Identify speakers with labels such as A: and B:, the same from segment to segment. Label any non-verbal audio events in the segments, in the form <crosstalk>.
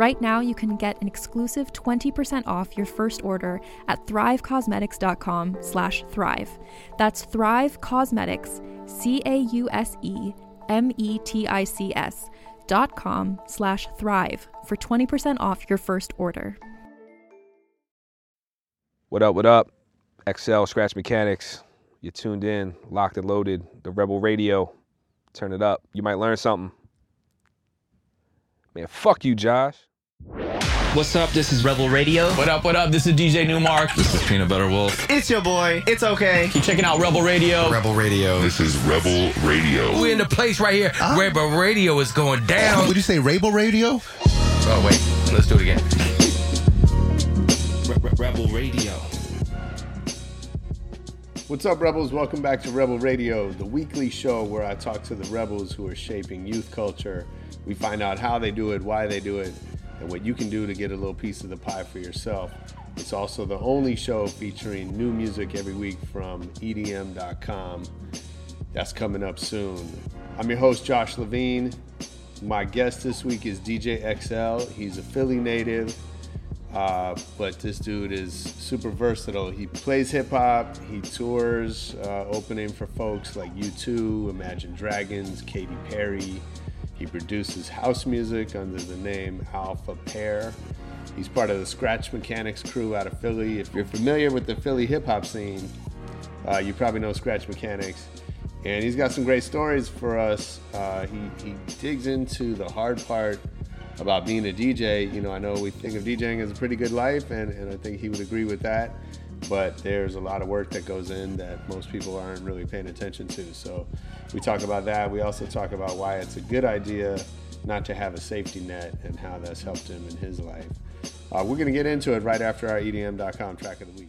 A: Right now, you can get an exclusive 20% off your first order at thrivecausemetics.com slash thrive. That's Thrive Causemetics, C-A-U-S-E-M-E-T-I-C-S dot com slash thrive for 20% off your first order.
B: What up, what up? XL Scratch Mechanics. You tuned in, locked and loaded, the Rebel Radio. Turn it up. You might learn something. Man, fuck you, Josh.
C: What's up? This is Rebel Radio.
D: What up, what up? This is DJ Nu-Mark.
E: This is Peanut Butter Wolf.
F: It's your boy. It's okay.
D: Keep checking out Rebel Radio.
E: Rebel Radio.
G: This is Rebel Radio.
H: We're in the place right here. Uh, Rebel Radio is going down.
E: Would you say Rebel Radio?
H: Oh, wait. Let's do it again.
D: Rebel Radio.
I: What's up, Rebels? Welcome back to Rebel Radio, the weekly show where I talk to the rebels who are shaping youth culture. We find out how they do it, why they do it, and what you can do to get a little piece of the pie for yourself. It's also the only show featuring new music every week from EDM.com. That's coming up soon. I'm your host, Josh Levine. My guest this week is DJ XL. He's a Philly native, uh, but this dude is super versatile. He plays hip hop, he tours, uh, opening for folks like U2, Imagine Dragons, Katy Perry. He produces house music under the name Alpha Pair. He's part of the Scratch Mechanics crew out of Philly. If you're familiar with the Philly hip hop scene, uh, you probably know Scratch Mechanics. And he's got some great stories for us. Uh, he, he digs into the hard part about being a DJ. You know, I know we think of DJing as a pretty good life, and, and I think he would agree with that but there's a lot of work that goes in that most people aren't really paying attention to. So we talk about that. We also talk about why it's a good idea not to have a safety net and how that's helped him in his life. Uh, we're going to get into it right after our EDM.com track of the week.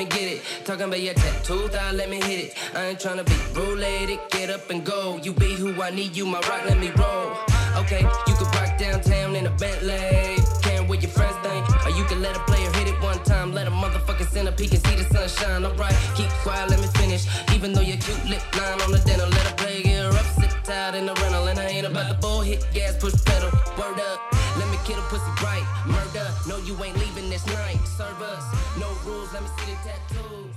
J: Talking about your tattoos, I let me hit it. I ain't tryna be roulette, get up and go. You be who I need, you my rock, let me roll. Okay, you can rock downtown in a Bentley. Can with your friends thing, or you can let a player hit it one time. Let a motherfucker send a peek and see the sunshine. Alright, keep quiet, let me finish. Even though your cute lip line on the dental, let a play get up, sit tired in the rental. And I ain't about the bull hit gas, push pedal. Word up, a pussy right. Murder, no, you ain't leaving this night. Serve us, no rules, let me see the tattoo.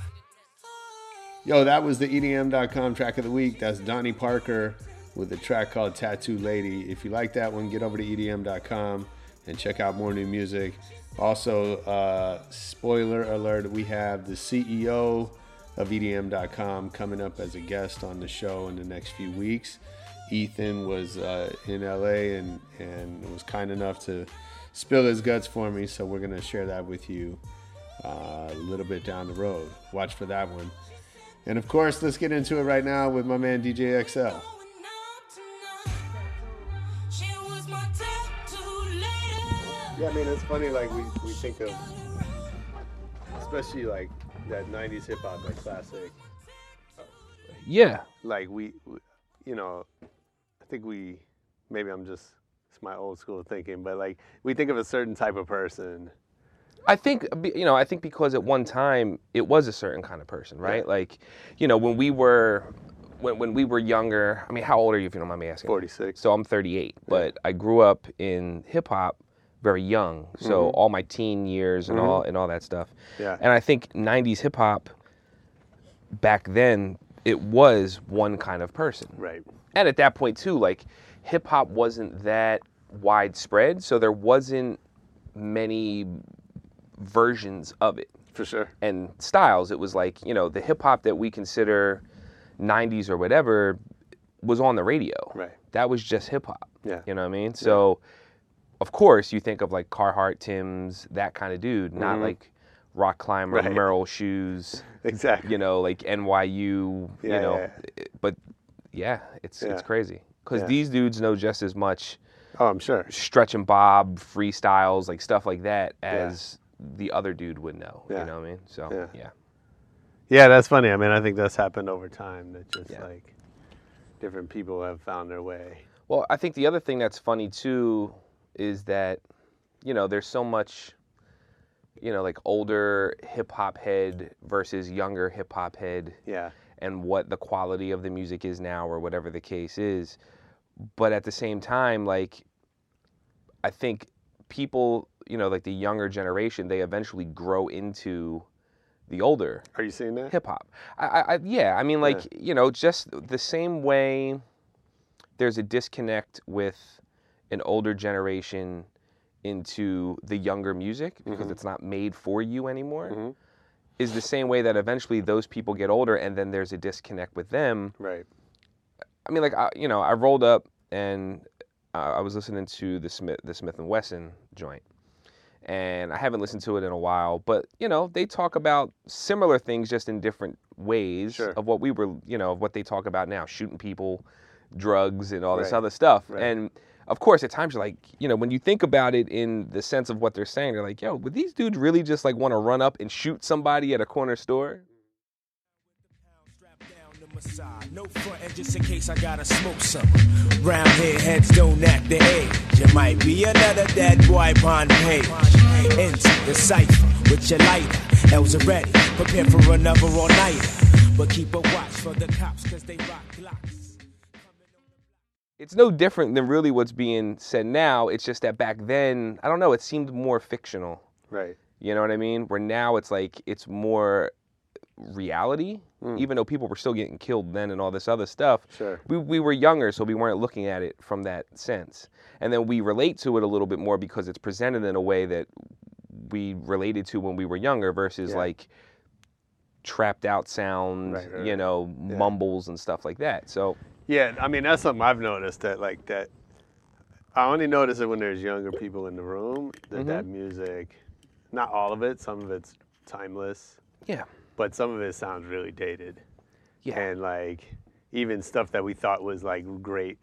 J: Yo, that was the EDM.com track of the week. That's Donnie Parker with a track called Tattoo Lady. If you like that one, get over to EDM.com and check out more new music. Also, uh, spoiler alert, we have the CEO of EDM.com coming up as a guest on the show in the next few weeks. Ethan was uh, in LA and, and was kind enough to spill his guts for me, so we're going to share that with you uh, a little bit down the road. Watch for that one.
I: And of course, let's get into it right now with my man DJ XL. Yeah, I mean, it's funny, like, we, we think of, especially like that 90s hip hop, that classic.
B: Yeah.
I: Like, we, we, you know, I think we, maybe I'm just, it's my old school thinking, but like, we think of a certain type of person.
B: I think you know. I think because at one time it was a certain kind of person, right? Like, you know, when we were when when we were younger. I mean, how old are you? If you don't mind me asking.
I: 46.
B: So I'm 38, but I grew up in hip hop very young. So mm-hmm. all my teen years and mm-hmm. all and all that stuff.
I: Yeah.
B: And I think 90s hip hop back then it was one kind of person.
I: Right.
B: And at that point too, like hip hop wasn't that widespread, so there wasn't many versions of it
I: For sure.
B: and styles. It was like, you know, the hip hop that we consider 90s or whatever was on the radio.
I: Right.
B: That was just hip hop.
I: Yeah.
B: You know what I mean? So, of course, you think of like Carhartt, Tim's, that kind of dude, not mm-hmm. like Rock Climber.
I: Right.
B: Merrell Shoes, <laughs>
I: Exactly.
B: you know, like NYU,
I: Yeah,
B: you know.
I: yeah.
B: it- But yeah, it's
I: Yeah.
B: it's crazy. Because
I: Yeah.
B: these dudes know just as much
I: Oh, I'm sure.
B: stretch and bob freestyles, like stuff like that, as the other dude would know.
I: Yeah.
B: You know what I mean? So
I: Yeah.
B: yeah.
I: Yeah, that's funny. I mean, I think that's happened over time. That just
B: Yeah.
I: like different people have found their way.
B: Well, I think the other thing that's funny too is that, you know, there's so much, you know, like older hip hop head versus younger hip hop head
I: Yeah.
B: and what the quality of the music is now or whatever the case is. But at the same time, like, I think people, you know, like the younger generation, they eventually grow into the older
I: Are you seeing that?
B: hip hop. I, I, I, yeah, I mean, like you know, just the same way there's a disconnect with an older generation into the younger music because it's not made for you anymore. Is the same way that eventually those people get older and then there's a disconnect with them.
I: Right.
B: I mean, like I, you know, I rolled up and uh, I was listening to the Smif, the Smif-N-Wessun joint, and I haven't listened to it in a while. But you know, they talk about similar things just in different ways
I: Sure.
B: of what we were, you know, of what they talk about now, shooting people, drugs, and all this other stuff.
I: Right.
B: And of course, at times you're like, you know, when you think about it in the sense of what they're saying, they're like, yo, would these dudes really just like want to run up and shoot somebody at a corner store?
F: No front just in case I gotta smoke some. Round heads don't act the age. Might be another dead boy on page. Into the cipher with your lighter. Are ready. Prepare for another all nighter. But keep a watch for the cops, cause they rock glocks.
B: It's no different than really what's being said now. It's just that back then, I don't know, it seemed more fictional.
I: Right.
B: You know what I mean? Where now it's like it's more reality, hmm. even though people were still getting killed then and all this other stuff.
I: Sure.
B: We, we were younger, so we weren't looking at it from that sense. And then we relate to it a little bit more because it's presented in a way that we related to when we were younger versus
I: Yeah.
B: like trapped out sound,
I: Right, right,
B: you
I: right.
B: know, mumbles and stuff like that. So
I: Yeah, I mean that's something I've noticed that like that. I only notice it when there's younger people in the room that
B: Mm-hmm.
I: that music, not all of it, some of it's timeless,
B: yeah.
I: but some of it sounds really dated.
B: Yeah.
I: And like even stuff that we thought was like great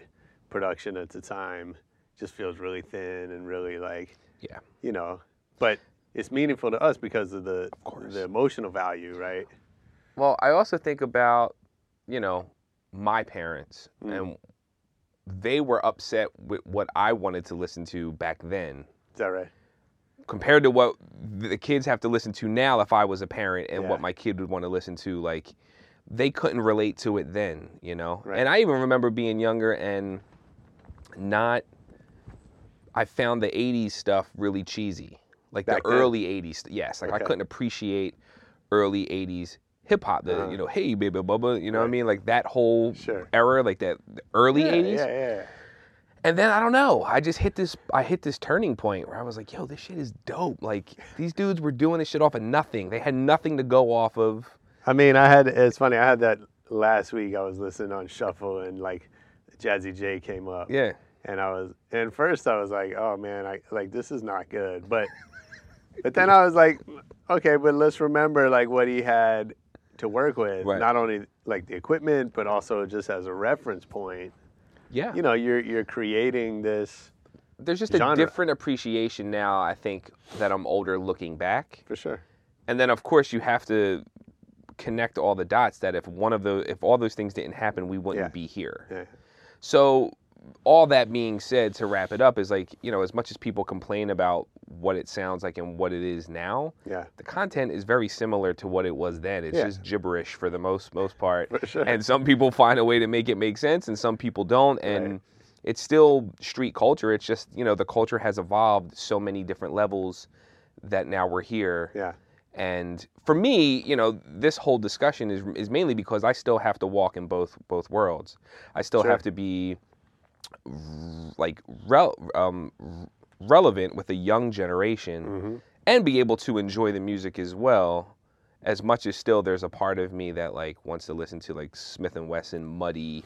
I: production at the time just feels really thin and really like
B: Yeah.
I: you know, but it's meaningful to us because of the
B: course.
I: the emotional value, right?
B: Well, I also think about, you know, my parents
I: Mm.
B: and they were upset with what I wanted to listen to back then
I: Is that right?
B: compared to what the kids have to listen to now if I was a parent and
I: Yeah.
B: what my kid would want to listen to like they couldn't relate to it then, you know.
I: Right.
B: And I even remember being younger and not I found the 80s stuff really cheesy. Like
I: Back
B: the
I: then?
B: early 80s. Yes, like I couldn't appreciate early 80s hip hop, the
I: Uh-huh.
B: you know, hey baby bubba, you know what I mean? Like that whole
I: Sure.
B: era, like that early
I: yeah,
B: 80s.
I: Yeah, yeah.
B: And then I don't know. I just hit this. I hit this turning point where I was like, "Yo, this shit is dope." Like these dudes were doing this shit off of nothing. They had nothing to go off of.
I: I mean, I had it's funny. I had that last week. I was listening on shuffle, and like Jazzy Jay came up.
B: Yeah.
I: And I was, and first I was like, oh man, I like this is not good. But, <laughs> but then I was like, okay, but let's remember like what he had to work with.
B: Right.
I: Not only like the equipment, but also just as a reference point.
B: Yeah.
I: You know, you're you're creating this
B: There's just
I: genre.
B: a different appreciation now, I think, that I'm older looking back.
I: for sure.
B: And then of course you have to connect all the dots that if one of those if all those things didn't happen, we wouldn't
I: Yeah.
B: be here.
I: Yeah.
B: So all that being said, to wrap it up, is like, you know, as much as people complain about what it sounds like and what it is now,
I: Yeah.
B: the content is very similar to what it was then. It's
I: Yeah.
B: just gibberish for the most most part.
I: Sure.
B: And some people find a way to make it make sense and some people don't. And
I: Right.
B: it's still street culture. It's just, you know, the culture has evolved so many different levels that now we're here.
I: Yeah.
B: And for me, you know, this whole discussion is is mainly because I still have to walk in both both worlds. I still
I: Sure.
B: have to be like rel- um, relevant with a young generation
I: Mm-hmm.
B: and be able to enjoy the music as well. As much as still there's a part of me that like wants to listen to like Smif-N-Wessun muddy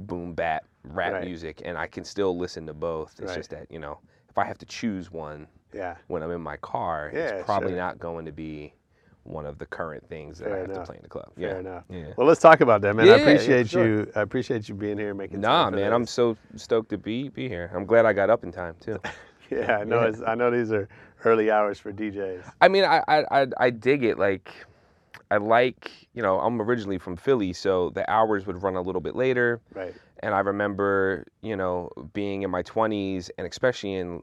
B: boom bap rap
I: Right.
B: music and I can still listen to both. It's
I: Right.
B: just that, you know, if I have to choose one,
I: Yeah.
B: when I'm in my car,
I: Yeah,
B: it's probably
I: sure.
B: not going to be one of the current things that I have
I: enough.
B: to play in the club.
I: Fair
B: yeah.
I: enough.
B: Yeah.
I: Well, let's talk about that, man.
B: Yeah,
I: I appreciate
B: sure.
I: you. I appreciate you being here, and making.
B: Nah, man, I'm so stoked to be be here. I'm glad I got up in time too. <laughs>
I: Yeah, I know.
B: Yeah.
I: It's, I know these are early hours for DJs.
B: I mean, I, I I I dig it. Like, I like you know, I'm originally from Philly, so the hours would run a little bit later.
I: Right.
B: And I remember, you know, being in my 20s, and especially in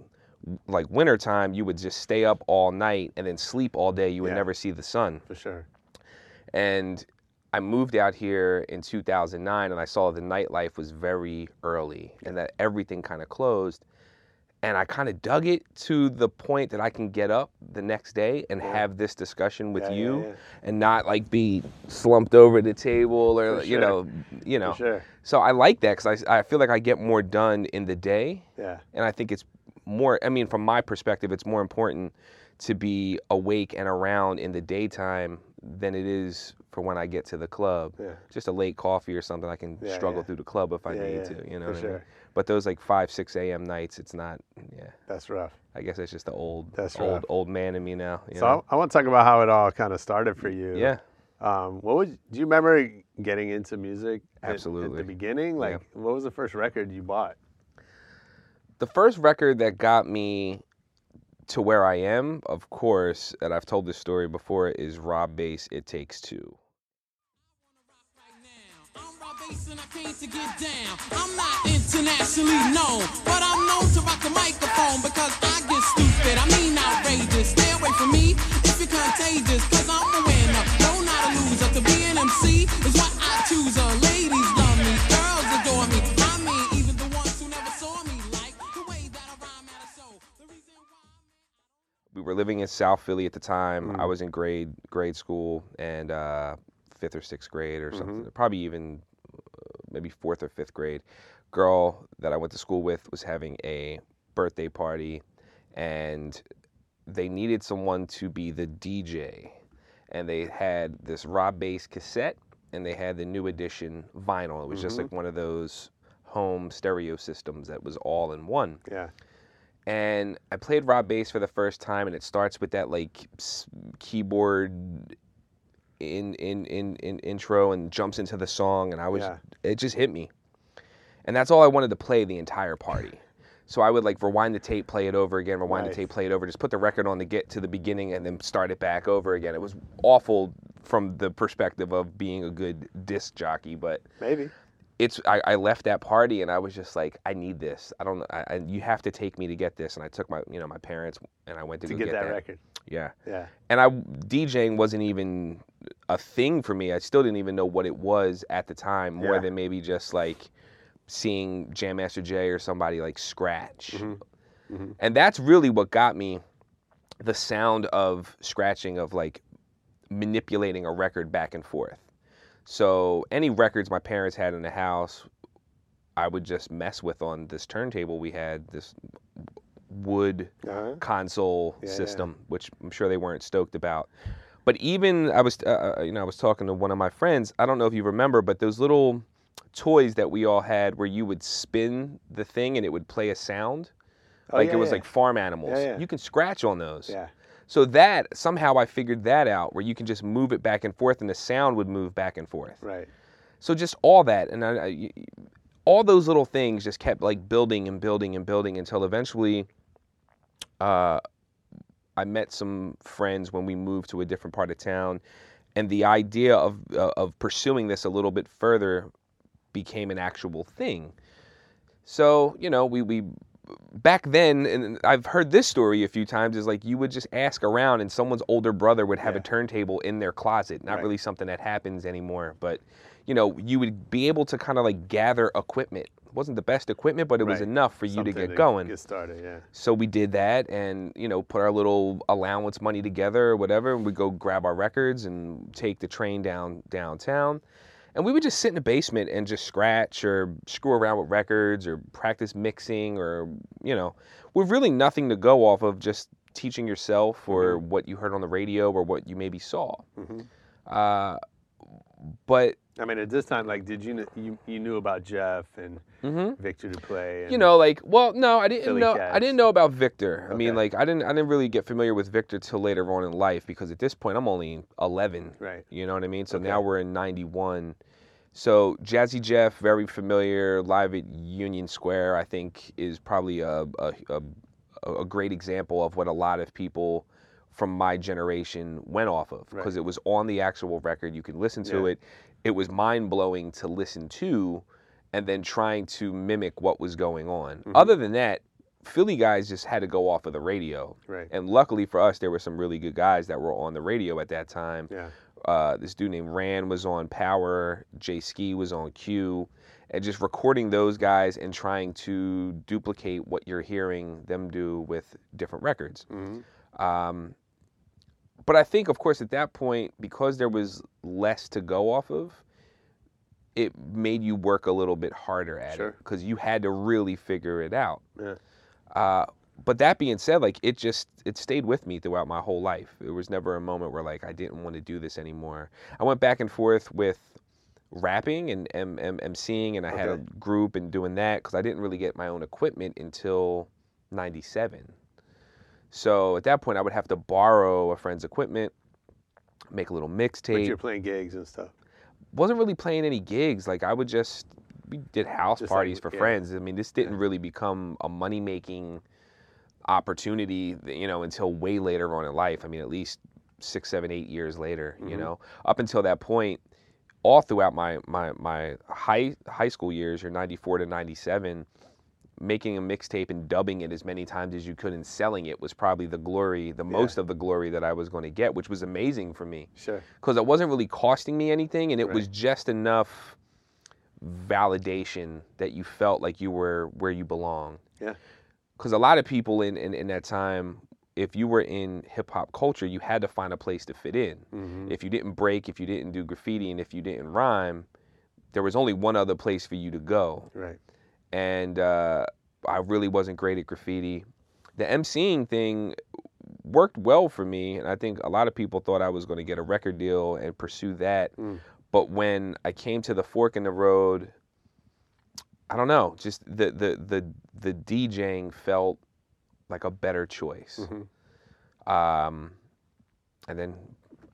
B: like wintertime, you would just stay up all night and then sleep all day. You would
I: Yeah.
B: never see the sun.
I: For sure.
B: And I moved out here in 2009 and I saw the nightlife was very early and that everything kind of closed. And I kind of dug it to the point that I can get up the next day and have this discussion with
I: Yeah, yeah,
B: you
I: yeah.
B: and not like be slumped over the table or,
I: For
B: you know, you know.
I: Sure.
B: So I like that because I, I feel like I get more done in the day.
I: Yeah.
B: And I think it's more, I mean, from my perspective, it's more important to be awake and around in the daytime than it is for when I get to the club.
I: Yeah.
B: Just a late coffee or something, I can
I: Yeah,
B: struggle
I: yeah.
B: through the club if I
I: Yeah,
B: need
I: yeah,
B: to, you know
I: for
B: what I mean? But those like 5, 6 a.m. nights, it's not, yeah.
I: That's rough.
B: I guess it's just the old,
I: That's
B: old,
I: rough.
B: old man in me now. You
I: So
B: know?
I: I, want to talk about how it all kind of started for you.
B: Yeah.
I: Um, what would do you remember getting into music? at- At, the beginning, like
B: Yeah.
I: what was the first record you bought?
B: The first record that got me to where I am, of course, and I've told this story before, is Rob Bass, It Takes Two.
K: And I came to get down. I'm not internationally known, but I'm known to rock the microphone because I get stupid. I mean outrageous. Stay away from me if you're contagious, cause I'm a winner. No, not a loser. To be an MC is what I choose. Uh, ladies love me, girls adore me. I mean, even the ones who never saw me like the way that I rhyme at a show. The reason why.
B: we were living in South Philly at the time.
I: Mm.
B: I was in grade grade school and uh, fifth or sixth grade or something, probably even maybe fourth or fifth grade. Girl that I went to school with was having a birthday party, and they needed someone to be the DJ, and they had this Rob Bass cassette, and they had the new edition vinyl. It was just like mm-hmm. one of those home stereo systems that was all in one
I: Yeah.
B: and I played Rob Bass for the first time, and it starts with that like keyboard in in in, in intro and jumps into the song, and I was
I: Yeah.
B: it just hit me, and that's all I wanted to play the entire party. <laughs> So I would like rewind the tape, play it over again, rewind the tape, play it over, just put the record on to get to the beginning, and then start it back over again. It was awful from the perspective of being a good disc jockey, but
I: Maybe.
B: it's I, I left that party and I was just like I need this I don't I, I, you have to take me to get this and I took my you know my parents and I went to,
I: To get
B: get,
I: that
B: that,
I: record.
B: yeah
I: Yeah.
B: and I DJing wasn't even a thing for me I still didn't even know what it was at the time more
I: Yeah.
B: than maybe just like seeing Jam Master Jay or somebody like scratch
I: Mm-hmm.
B: and that's really what got me the sound of scratching of like manipulating a record back and forth so any records my parents had in the house, I would just mess with on this turntable. We had this wood
I: Uh-huh.
B: console
I: Yeah, yeah.
B: system, which I'm sure they weren't stoked about. But even I was, uh, uh, you know, I was talking to one of my friends. I don't know if you remember, but those little toys that we all had, where you would spin the thing and it would play a sound,
I: Oh,
B: like
I: yeah,
B: it was
I: yeah.
B: like farm animals.
I: Yeah, yeah.
B: You can scratch on those.
I: Yeah.
B: So that somehow I figured that out where you can just move it back and forth and the sound would move back and forth.
I: Right.
B: So just all that and I, I, all those little things just kept like building and building and building until eventually uh, I met some friends when we moved to a different part of town and the idea of uh, of pursuing this a little bit further became an actual thing. So, you know, we we back then, and I've heard this story a few times, is like you would just ask around and someone's older brother would have yeah. a turntable in their closet. Not right. really something that happens anymore, but you know, you would be able to kind of like gather equipment. It wasn't the best equipment, but it right. was enough for
I: something
B: you to get going.
I: Get started, yeah.
B: So we did that and, you know, put our little allowance money together or whatever, and we go grab our records and take the train down downtown. And we would just sit in the basement and just scratch or screw around with records or practice mixing or, you know, with really nothing to go off of just teaching yourself or mm-hmm. what you heard on the radio or what you maybe saw. Mm-hmm. Uh, but
I: I mean, at this time, like, did you you you knew about Jeff and mm-hmm. Victor Duplaix? And
B: you know, like, well, no, I didn't Philly know. Cats. I didn't know about Victor. Okay. I mean, like, I didn't I didn't really get familiar with Victor till later on in life because at this point I'm only 11.
I: Right.
B: You know what I mean? So okay. now we're in '91. So Jazzy Jeff, very familiar, live at Union Square. I think is probably a a, a, a great example of what a lot of people from my generation went off of because right. it was on the actual record. You could listen to yeah. it it was mind blowing to listen to and then trying to mimic what was going on. Mm-hmm. Other than that, Philly guys just had to go off of the radio.
I: Right.
B: And luckily for us, there were some really good guys that were on the radio at that time.
I: Yeah.
B: Uh, this dude named Ran was on Power, Jay Ski was on Q, and just recording those guys and trying to duplicate what you're hearing them do with different records. Mm-hmm. Um, but I think, of course, at that point, because there was less to go off of, it made you work a little bit harder at
I: sure.
B: it because you had to really figure it out.
I: Yeah.
B: Uh, but that being said, like it just it stayed with me throughout my whole life. There was never a moment where like I didn't want to do this anymore. I went back and forth with rapping and M- M- emceeing, and I okay. had a group and doing that because I didn't really get my own equipment until '97. So at that point, I would have to borrow a friend's equipment, make a little mixtape. But
I: you're playing gigs and stuff.
B: Wasn't really playing any gigs. Like I would just we did house just parties like, for yeah. friends. I mean, this didn't yeah. really become a money making opportunity, you know, until way later on in life. I mean, at least six, seven, eight years later. Mm-hmm. You know, up until that point, all throughout my my my high high school years, your '94 to '97 making a mixtape and dubbing it as many times as you could and selling it was probably the glory, the yeah. most of the glory that I was going to get, which was amazing for me.
I: Sure.
B: Because it wasn't really costing me anything and it right. was just enough validation that you felt like you were where you belong.
I: Yeah.
B: Because a lot of people in, in, in that time, if you were in hip hop culture, you had to find a place to fit in. Mm-hmm. If you didn't break, if you didn't do graffiti, and if you didn't rhyme, there was only one other place for you to go.
I: Right
B: and uh, I really wasn't great at graffiti. The emceeing thing worked well for me, and I think a lot of people thought I was going to get a record deal and pursue that. Mm. But when I came to the fork in the road, I don't know, just the the the the DJing felt like a better choice. Mm-hmm. Um, and then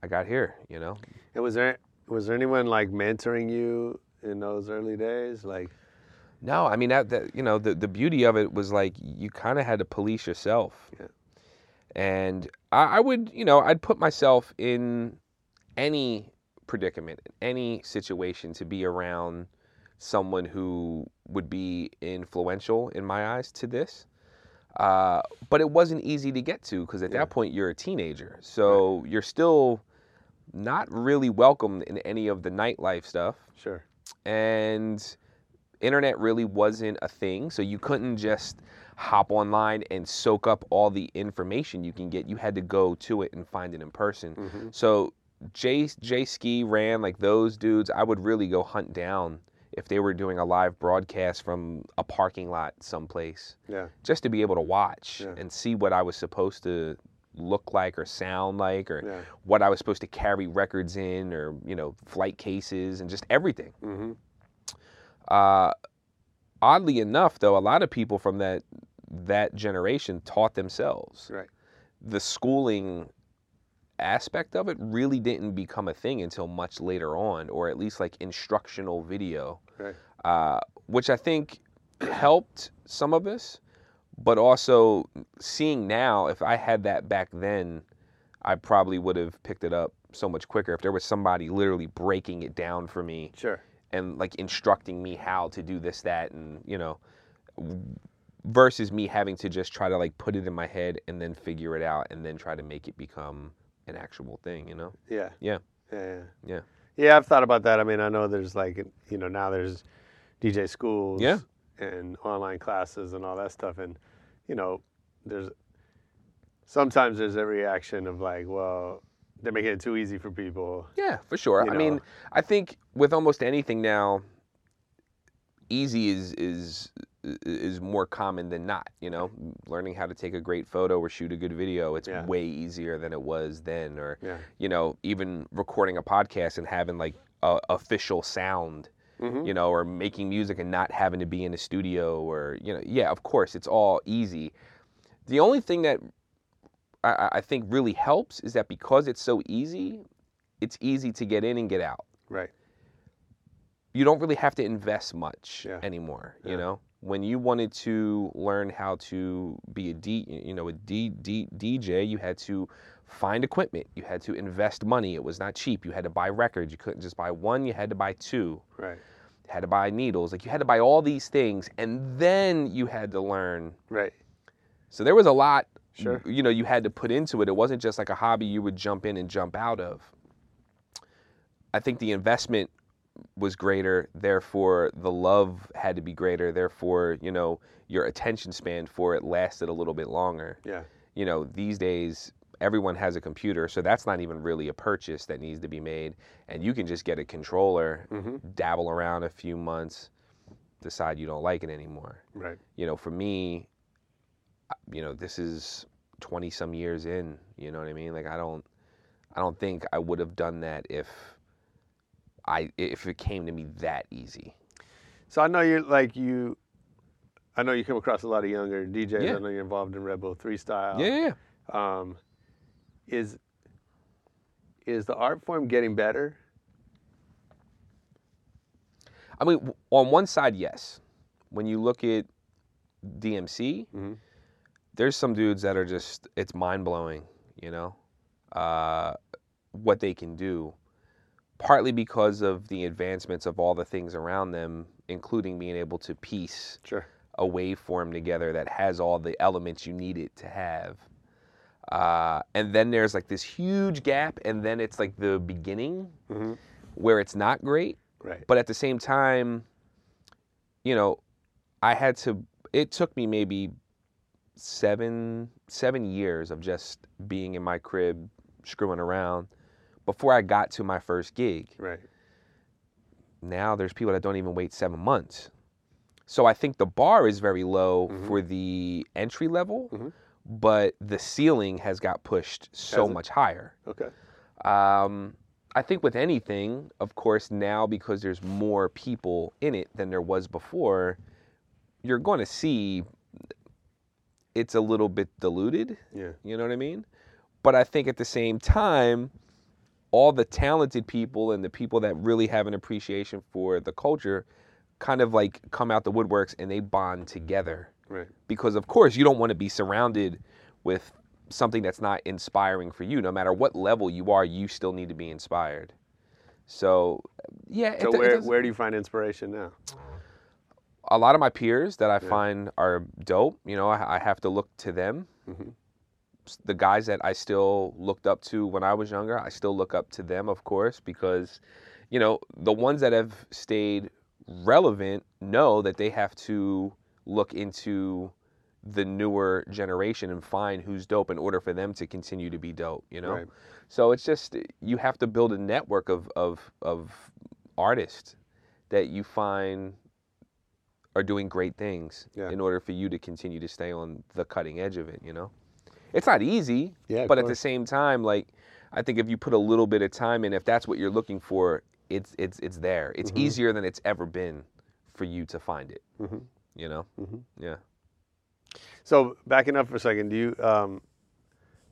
B: I got here, you know.
I: And was there was there anyone like mentoring you in those early days, like?
B: No, I mean that, that you know the the beauty of it was like you kind of had to police yourself.
I: Yeah.
B: And I, I would, you know, I'd put myself in any predicament, any situation to be around someone who would be influential in my eyes to this. Uh, but it wasn't easy to get to because at yeah. that point you're a teenager. So right. you're still not really welcome in any of the nightlife stuff.
I: Sure.
B: And internet really wasn't a thing, so you couldn't just hop online and soak up all the information you can get. You had to go to it and find it in person. Mm-hmm. So Jay Jay Ski ran like those dudes. I would really go hunt down if they were doing a live broadcast from a parking lot someplace.
I: Yeah.
B: Just to be able to watch
I: yeah.
B: and see what I was supposed to look like or sound like or
I: yeah.
B: what I was supposed to carry records in or you know flight cases and just everything.
I: Mm-hmm.
B: Uh, oddly enough, though, a lot of people from that that generation taught themselves.
I: Right.
B: the schooling aspect of it really didn't become a thing until much later on, or at least like instructional video,
I: Right.
B: uh, which I think helped some of us, but also seeing now, if I had that back then, I probably would have picked it up so much quicker if there was somebody literally breaking it down for me
I: Sure.
B: And like instructing me how to do this, that, and you know, versus me having to just try to like put it in my head and then figure it out and then try to make it become an actual thing, you know?
I: Yeah.
B: Yeah.
I: Yeah. Yeah.
B: Yeah.
I: I've thought about that. I mean, I know there's like, you know, now there's DJ schools
B: Yeah.
I: and online classes and all that stuff. And, you know, there's sometimes there's a reaction of like, well, they're making it too easy for people.
B: Yeah, for sure.
I: You
B: I mean. I think with almost anything now, easy is is is more common than not. You know, learning how to take a great photo or shoot a good video, it's
I: Yeah.
B: way easier than it was then. Or
I: Yeah.
B: you know, even recording a podcast and having like a official sound.
I: Mhm.
B: You know, or making music and not having to be in a studio, or you know, yeah, of course, it's all easy. The only thing that I, I- think really helps is that because it's so easy, it's easy to get in and get out.
I: Right.
B: You don't really have to invest much
I: Yeah.
B: anymore.
I: Yeah.
B: You know, when you wanted to learn how to be a D, you know, a D, D, DJ, you had to find equipment. You had to invest money. It was not cheap. You had to buy records. You couldn't just buy one. You had to buy two.
I: Right.
B: You had to buy needles. Like you had to buy all these things, and then you had to learn
I: Right.
B: so there was a lot,
I: Sure.
B: you know, you had to put into it. It wasn't just like a hobby you would jump in and jump out of. I think the investment was greater, therefore the love had to be greater, therefore, you know, your attention span for it lasted a little bit longer.
I: Yeah.
B: You know, these days everyone has a computer, so that's not even really a purchase that needs to be made. And you can just get a controller,
I: Mhm.
B: dabble around a few months, decide you don't like it anymore
I: Right.
B: you know, for me, you know, this is 20 some years in, you know what I mean? Like I don't I don't think I would have done that if I if it came to me that easy.
I: So I know you're like you. I know you come across a lot of younger DJs.
B: Yeah.
I: I know you're involved in Red Bull Three Style.
B: Yeah, yeah.
I: Um, is is the art form getting better?
B: I mean, on one side, yes. When you look at DMC,
I: Mhm.
B: There's some dudes that are just it's mind blowing, you know, uh, what they can do. Partly because of the advancements of all the things around them, including being able to piece
I: Sure.
B: a waveform together that has all the elements you need it to have. Uh, and then there's like this huge gap, and then it's like the beginning
I: Mhm.
B: where it's not great.
I: Right.
B: But at the same time, you know, I had to. It took me maybe seven seven years of just being in my crib screwing around before I got to my first gig.
I: Right.
B: Now there's people that don't even wait seven months. So I think the bar is very low
I: Mm-hmm.
B: for the entry level, but the ceiling has got pushed so
I: Has it?
B: much higher.
I: Okay.
B: Um, I think with anything, of course, now because there's more people in it than there was before, you're going to see it's a little bit diluted.
I: Yeah.
B: You know what I mean? But I think at the same time, all the talented people and the people that really have an appreciation for the culture kind of like come out the woodworks and they bond together
I: Right.
B: because of course you don't want to be surrounded with something that's not inspiring for you no matter what level you are you still need to be inspired so yeah
I: So
B: it
I: where
B: does-
I: where do you find inspiration now?
B: A lot of my peers that i find are dope you know i, I have to look to them
I: Mhm.
B: The guys that i still looked up to when i was younger i still look up to them of course because you know the ones that have stayed relevant know that they have to look into the newer generation and find who's dope in order for them to continue to be dope you know
I: Right.
B: so it's just you have to build a network of of of artists that you find are doing great things
I: Yeah.
B: in order for you to continue to stay on the cutting edge of it you know it's not easy
I: Yeah,
B: but at the same time like i think if you put a little bit of time in if that's what you're looking for it's it's it's there it's
I: Mhm.
B: easier than it's ever been for you to find it
I: Mhm.
B: you know
I: Mhm.
B: yeah
I: So backing up for a second, do you um,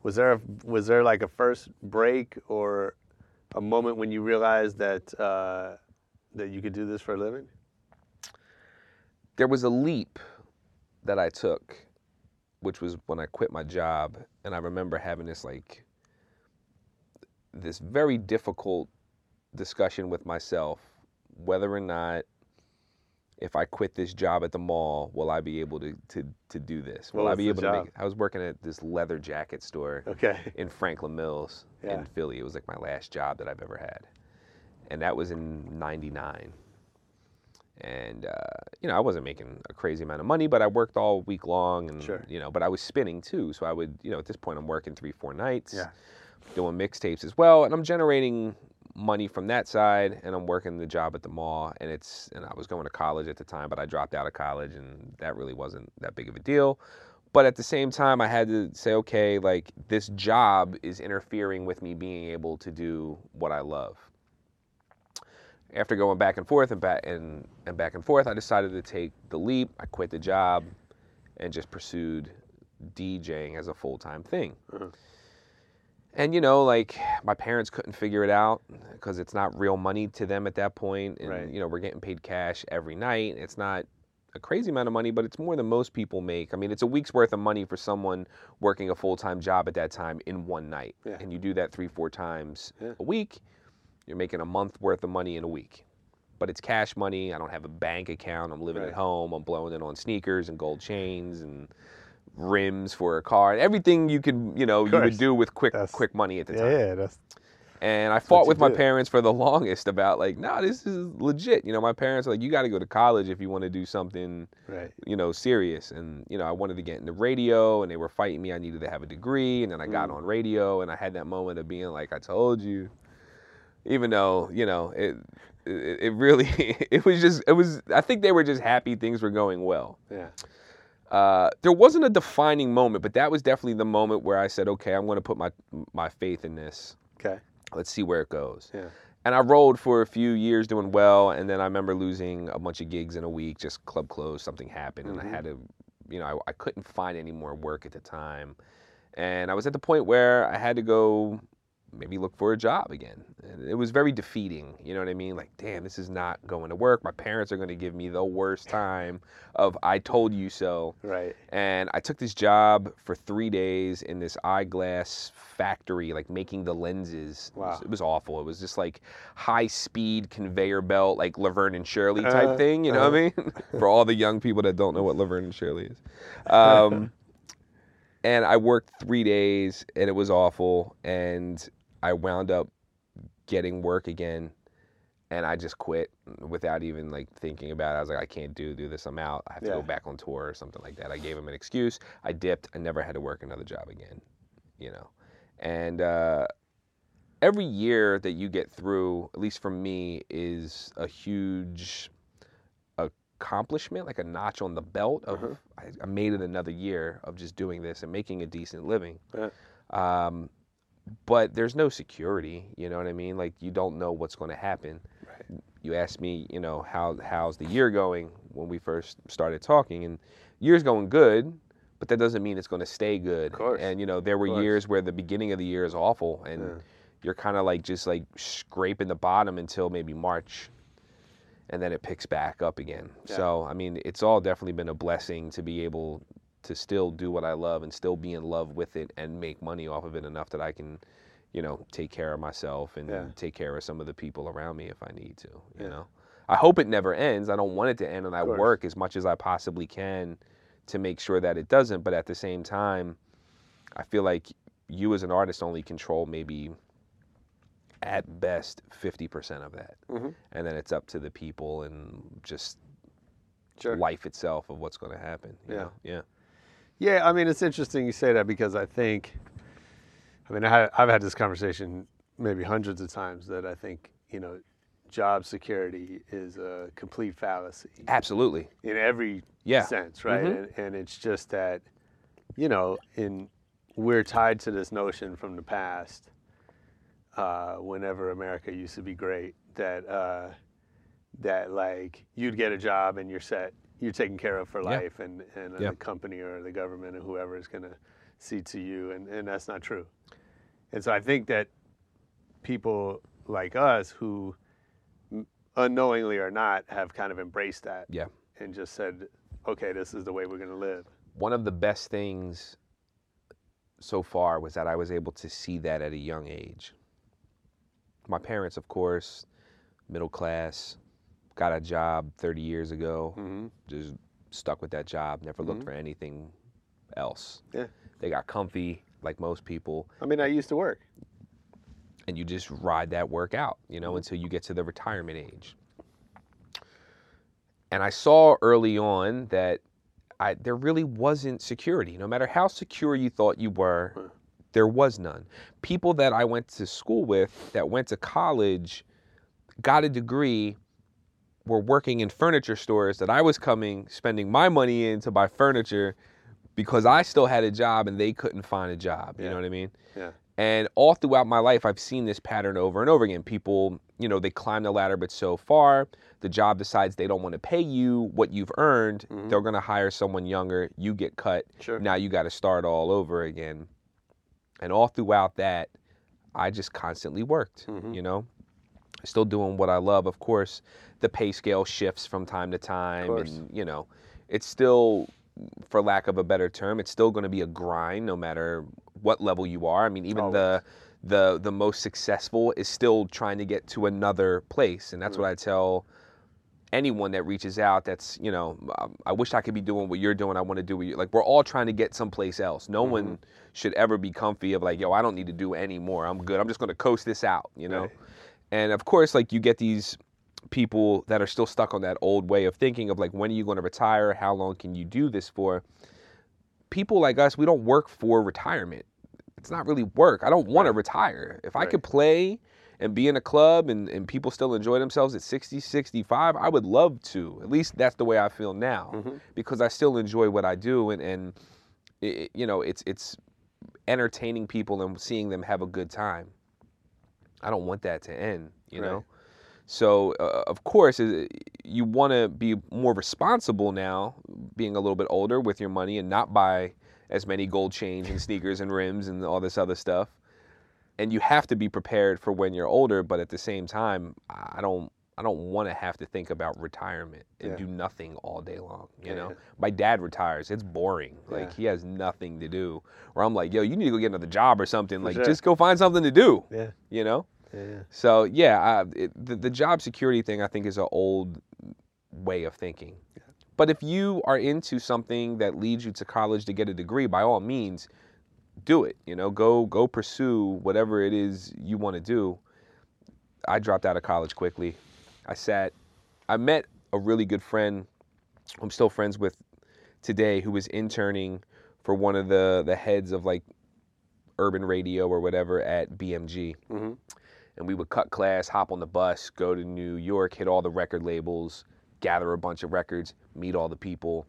I: Was there a, was there like a first break or a moment when you realized that uh, that you could do this for a living?
B: There was a leap that I took, which was when I quit my job, and I remember having this like this very difficult discussion with myself whether or not if I quit this job at the mall, will I be able to to, to do this? Will I
I: was
B: be able to
I: job?
B: make I was working at this leather jacket store
I: Okay. <laughs>
B: in Franklin Mills
I: Yeah.
B: in Philly. It was like my last job that I've ever had. And that was in 99. And, uh, you know, I wasn't making a crazy amount of money, but I worked all week long and,
I: Sure.
B: you know, but I was spinning too. So I would, you know, at this point I'm working three, four nights,
I: Yeah.
B: doing mixtapes as well. And I'm generating money from that side and I'm working the job at the mall. And it's, and I was going to college at the time, but I dropped out of college and that really wasn't that big of a deal. But at the same time, I had to say, okay, like this job is interfering with me being able to do what I love. After going back and forth and back and, and back and forth, I decided to take the leap. I quit the job and just pursued DJing as a full time thing. Mm-hmm. And you know, like my parents couldn't figure it out because it's not real money to them at that point. And
I: Right.
B: you know, we're getting paid cash every night. It's not a crazy amount of money, but it's more than most people make. I mean, it's a week's worth of money for someone working a full time job at that time in one night.
I: Yeah.
B: And you do that three, four times
I: Yeah.
B: a week, you're making a month worth of money in a week. But it's cash money. I don't have a bank account. I'm living
I: Right.
B: at home. I'm blowing it on sneakers and gold chains and rims for a car and everything you could, you know, you would do with quick
I: That's-
B: quick money at the time.
I: yeah, that's
B: And I fought with my parents for the <laughs> longest about like, no, this is legit. You know, my parents are like, you got to go to college if you want to do something,
I: right.
B: you know, serious. And you know, I wanted to get into radio, and they were fighting me. I needed to have a degree, and then I
I: Mm.
B: got on radio, and I had that moment of being like, I told you, even though you know it. It, it really, <laughs> it was just, it was. I think they were just happy things were going well.
I: Yeah.
B: Uh, there wasn't a defining moment, but that was definitely the moment where I said, okay, I'm going to put my my faith in this.
I: Okay.
B: Let's see where it goes.
I: Yeah.
B: And I rolled for a few years doing well, and then I remember losing a bunch of gigs in a week. Just club closed, something happened, and I had to, you know, I, I couldn't find any more work at the time, and I was at the point where I had to go, maybe look for a job again. And it was very defeating. You know what I mean? Like, damn, this is not going to work. My parents are going to give me the worst time of "I told you so."
I: Right.
B: And I took this job for three days in this eyeglass factory, like making the lenses. It was-
I: Wow.
B: It was, awful. It was just like high speed conveyor belt, like Laverne and Shirley type
I: Uh,
B: thing. You know what I mean? <laughs> for all the young people that don't know what Laverne and Shirley is. <laughs> Um, and I worked three days, and it was awful. And I wound up getting work again and I just quit without even like thinking about it. I was like, I can't do do this. I'm out. I have to
I: Yeah.
B: go back on tour or something like that. I gave him an excuse. I dipped. I never had to work another job again. You know, and uh, every year that you get through, at least for me, is a huge accomplishment, like a notch on the belt of
I: Uh-huh.
B: I, I made it another year of just doing this and making a decent living.
I: Yeah.
B: Um, but there's no security. You know what I mean? Like you don't know what's going to happen. You asked me, you know, how how's the year going when we first started talking, and year's going good, but that doesn't mean it's going to stay good. Of
I: course.
B: And you know, there were years where the beginning of the year is awful, and
I: Yeah.
B: you're kind of like just like scraping the bottom until maybe March, and then it picks back up again.
I: Yeah.
B: So I mean, it's all definitely been a blessing to be able to still do what I love and still be in love with it and make money off of it enough that I can, you know, take care of myself and
I: Yeah.
B: take care of some of the people around me if I need to. You
I: Yeah.
B: know, I hope it never ends. I don't want it to end, and I work as much as I possibly can to make sure that it doesn't. But at the same time, I feel like you as an artist only control maybe at best 50% of that.
I: Mhm.
B: And then it's up to the people and just
I: Sure.
B: life itself of what's going to happen. you
I: Yeah.
B: know? Yeah.
I: Yeah, I mean, it's interesting you say that because I think, I mean, I, I've had this conversation maybe hundreds of times that I think, you know, job security is a complete fallacy
B: Absolutely.
I: in every
B: Yeah.
I: sense, right?
B: Mhm.
I: And, and it's just that, you know, in we're tied to this notion from the past, uh, whenever America used to be great, that uh, that like you'd get a job and you're set, you're taken care of for
B: Yeah.
I: life, and and
B: Yeah.
I: the company or the government or whoever is gonna CTU, and, and that's not true. And so I think that people like us who unknowingly or not have kind of embraced that
B: Yeah.
I: and just said, okay, this is the way we're going to live.
B: One of the best things so far was that I was able to see that at a young age. My parents, of course, middle class, got a job 30 years ago,
I: Mm-hmm.
B: just stuck with that job, never looked
I: Mhm.
B: for anything else.
I: Yeah.
B: They got comfy, like most people,
I: I mean, I used to work.
B: and you just ride that work out, you know,
I: Mhm.
B: until you get to the retirement age. And I saw early on that I, there really wasn't security. No matter how secure you thought you were, there was none. People that I went to school with, that went to college, got a degree, were working in furniture stores that I was coming, spending my money in to buy furniture because I still had a job and they couldn't find a job. You
I: Yeah.
B: know what I mean?
I: Yeah.
B: And all throughout my life, I've seen this pattern over and over again. People, you know, they climb the ladder, but so far, the job decides they don't want to pay you what you've earned.
I: Mhm.
B: They're going to hire someone younger. You get cut.
I: Sure.
B: Now you got to start all over again. And all throughout that, I just constantly worked,
I: Mhm.
B: you know, still doing what I love. Of course, the pay scale shifts from time to time. And, you know, it's still, for lack of a better term, it's still going to be a grind no matter what level you are. I mean, even the the the most successful is still trying to get to another place, and that's what I tell anyone that reaches out. That's you know, um, I wish I could be doing what you're doing. I want to do what you like. We're all trying to get someplace else. No one should ever be comfy of like, yo, I don't need to do any more. I'm good. I'm just going to coast this out. You know,
I: Right.
B: And of course, like you get these people that are still stuck on that old way of thinking of like, when are you going to retire? How long can you do this for? People like us, we don't work for retirement. It's not really work. I don't want to retire. If I could play and be in a club and, and people still enjoy themselves at 60, 65, I would love to. At least that's the way I feel now
I: Mm-hmm.
B: because I still enjoy what I do and, and it, you know, it's it's entertaining people and seeing them have a good time. I don't want that to end, you
I: Right.
B: know. So uh, of course, you want to be more responsible now, being a little bit older with your money and not buy as many gold chains and sneakers and rims and all this other stuff. And you have to be prepared for when you're older, but at the same time, I don't I don't want to have to think about retirement and
I: Yeah.
B: do nothing all day long, you
I: Yeah,
B: know. My dad retires. It's boring. Like
I: Yeah.
B: he has nothing to do. Or I'm like, "Yo, you need to go get another job or something.
I: For
B: like
I: sure.
B: just go find something to do."
I: Yeah.
B: You know?
I: Yeah. yeah.
B: So yeah, I, it, the, the job security thing I think is an old way of thinking. But if you are into something that leads you to college to get a degree, by all means, do it. You know, go go pursue whatever it is you want to do. I dropped out of college quickly. I sat. I met a really good friend. I'm still friends with today, who was interning for one of the the heads of like urban radio or whatever at BMG
I: Mhm.
B: And we would cut class, hop on the bus, go to New York, hit all the record labels, gather a bunch of records, meet all the people,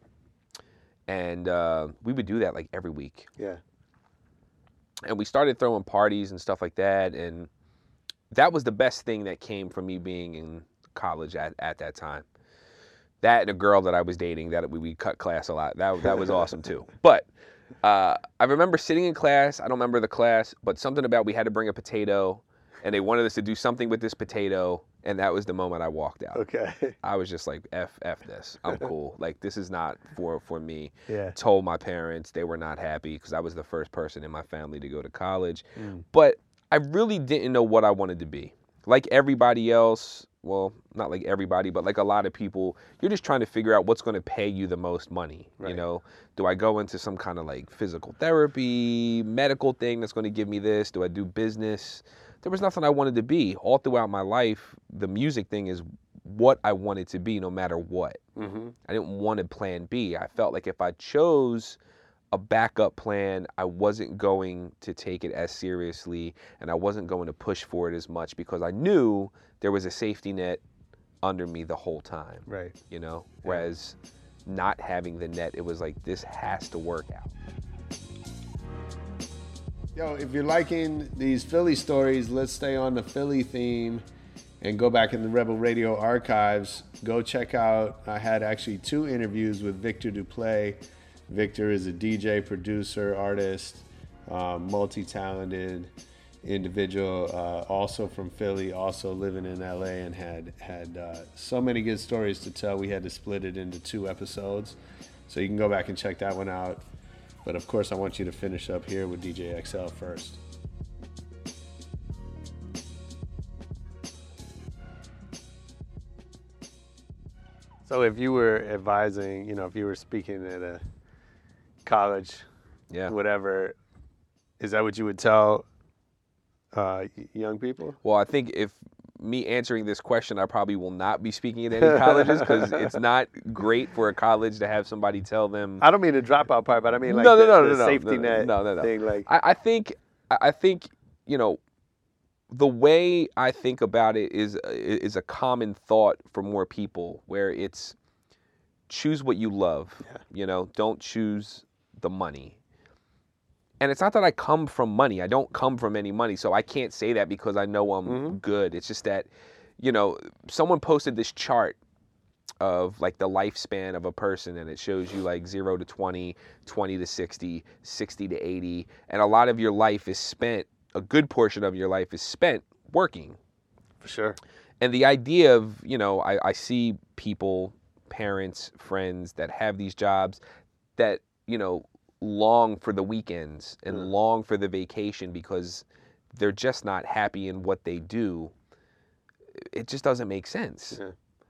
B: and uh, we would do that like every week.
I: Yeah.
B: And we started throwing parties and stuff like that, and that was the best thing that came from me being in college at, at that time. That and a girl that I was dating that we, we cut class a lot. That that was awesome too. <laughs> But uh, I remember sitting in class. I don't remember the class, but something about we had to bring a potato, and they wanted us to do something with this potato, and that was the moment I walked out.
I: Okay.
B: I was just like, "F f this. I'm cool. <laughs> like this is not for for me."
I: Yeah.
B: Told my parents they were not happy because I was the first person in my family to go to college,
I: Mm.
B: but I really didn't know what I wanted to be. Like everybody else, well, not like everybody, but like a lot of people, you're just trying to figure out what's going to pay you the most money. You know, do I go into some kind of like physical therapy, medical thing that's going to give me this? Do I do business? There was nothing I wanted to be. All throughout my life, the music thing is what I wanted to be no matter what.
I: Mm-hmm.
B: I didn't want a plan B. I felt like if I chose a backup plan, I wasn't going to take it as seriously and I wasn't going to push for it as much because I knew there was a safety net under me the whole time.
I: Right.
B: You know, whereas not having the net, it was like this has to work out.
I: Yo, if you're liking these Philly stories, let's stay on the Philly theme and go back in the Rebel Radio archives. Go check out, I had actually two interviews with Victor Duplaix. Victor is a DJ, producer, artist. uh, multi-talented individual, uh, also from Philly, also living in LA, and had had uh, so many good stories to tell. We had to split it into two episodes, so you can go back and check that one out. But of course, I want you to finish up here with DJ XL first. So, if you were advising, you know, if you were speaking at a college,
B: Yeah.
I: whatever, is that what you would tell uh, young people?
B: Well, I think if me answering this question, I probably will not be speaking at any colleges because <laughs> it's not great for a college to have somebody tell them.
I: I don't mean the dropout part, but I mean like
B: no, no,
I: the,
B: no,
I: the
B: no, no,
I: safety
B: no,
I: net
B: no, no, no.
I: thing. Like,
B: I, I think, I think, you know, the way I think about it is is a common thought for more people, where it's choose what you love. You know, don't choose the money. And it's not that I come from money. I don't come from any money, so I can't say that because I know I'm mm-hmm. good. It's just that, you know, someone posted this chart of like the lifespan of a person and it shows you like 0 to 20 20 to 60 60 to 80 and a lot of your life is spent a good portion of your life is spent working
I: for sure.
B: and the idea of you know I, I see people parents friends that have these jobs that you know long for the weekends and long for the vacation because they're just not happy in what they do it just doesn't make sense.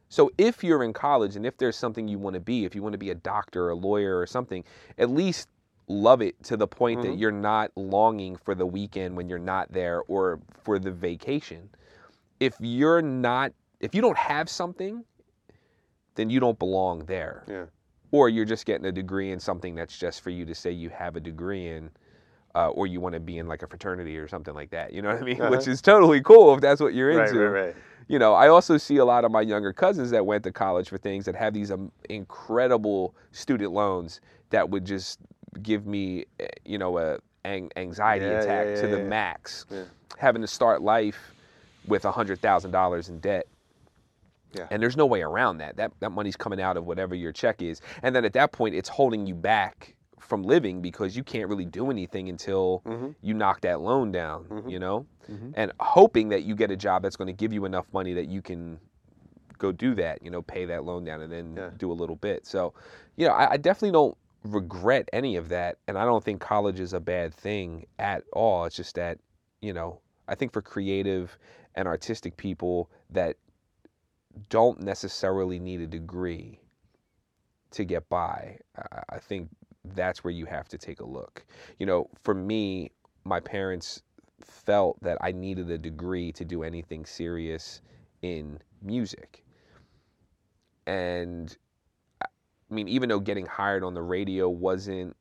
B: So if you're in college and if there's something you want to be if you want to be a doctor or a lawyer or something at least love it to the point that
I: Mhm.
B: you're not longing for the weekend when you're not there or for the vacation. If you're not if you don't have something then you don't belong there.
I: Yeah.
B: Or you're just getting a degree in something that's just for you to say you have a degree in uh, or you want to be in like a fraternity or something like that you know what i mean <laughs> which
I: Uh-huh.
B: is totally cool if that's what you're into
I: right, right.
B: you know i also see a lot of my younger cousins that went to college for things that have these um, incredible student loans that would just give me eh, you know a ang- anxiety
I: Yeah,
B: attack
I: yeah,
B: to
I: yeah,
B: the
I: yeah.
B: max having to start life with a hundred thousand dollars in debt
I: Yeah.
B: and there's no way around that. That that money's coming out of whatever your check is. And then at that point it's holding you back from living because you can't really do anything until
I: Mm-hmm.
B: you knock that loan down, you know? And hoping that you get a job that's going to give you enough money that you can go do that, you know, pay that loan down and then do a little bit. So, you know, I, I definitely don't regret any of that. And I don't think college is a bad thing at all. It's just that, you know, I think for creative and artistic people that don't necessarily need a degree to get by. I- think that's where you have to take a look. You know, for me, my parents felt that I needed a degree to do anything serious in music. And I mean, even though getting hired on the radio wasn't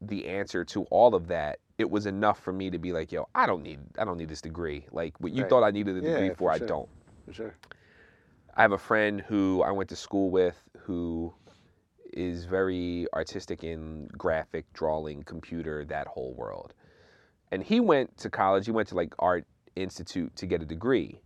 B: the answer to all of that, it was enough for me to be like, yo, I don't need I don't need this degree. Like what you
I: Right.
B: thought I needed a
I: Yeah,
B: degree
I: for
B: for, I don't.
I: For sure.
B: I have a friend who I went to school with who is very artistic in graphic drawing, computer, that whole world. And he went to college, he went to like art institute to get a degree.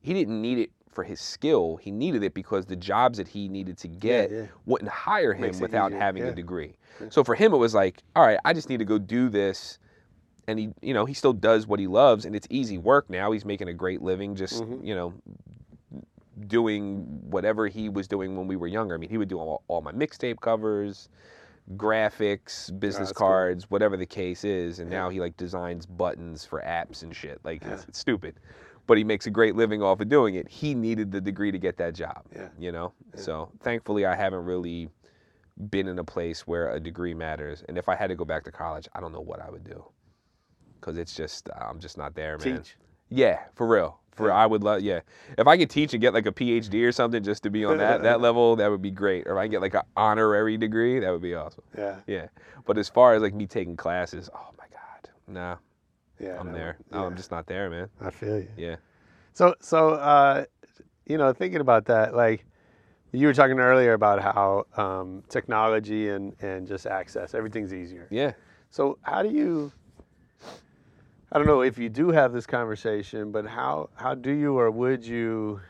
B: He didn't need it for his skill, he needed it because the jobs that he needed to get
I: yeah.
B: wouldn't hire him
I: Makes
B: without having
I: yeah.
B: a degree. So for him it was like, all right, I just need to go do this and he you know, he still does what he loves and it's easy work now. He's making a great living just,
I: Mm-hmm.
B: you know, doing whatever he was doing when we were younger. I mean, he would do all, all my mixtape covers, graphics, business
I: cool.
B: cards, whatever the case is. And now he like designs buttons for apps and shit. Like it's, it's stupid, but he makes a great living off of doing it. He needed the degree to get that job.
I: Yeah.
B: You know. So thankfully, I haven't really been in a place where a degree matters. And if I had to go back to college, I don't know what I would do. Cause it's just I'm just not there, man.
I: Teach.
B: Yeah, for real. For. I would love. Yeah, if I could teach and get like a PhD or something just to be on that that <laughs> level, that would be great. Or if I can get like an honorary degree, that would be awesome.
I: Yeah.
B: Yeah. But as far as like me taking classes, oh my god, nah,
I: Yeah.
B: I'm
I: no,
B: there. No, I'm just not there, man.
I: I feel you.
B: Yeah.
I: So, so uh, you know, thinking about that, like you were talking earlier about how um, technology and and just access, everything's easier.
B: Yeah.
I: So, how do you? I don't know if you do have this conversation, but how how do you or would you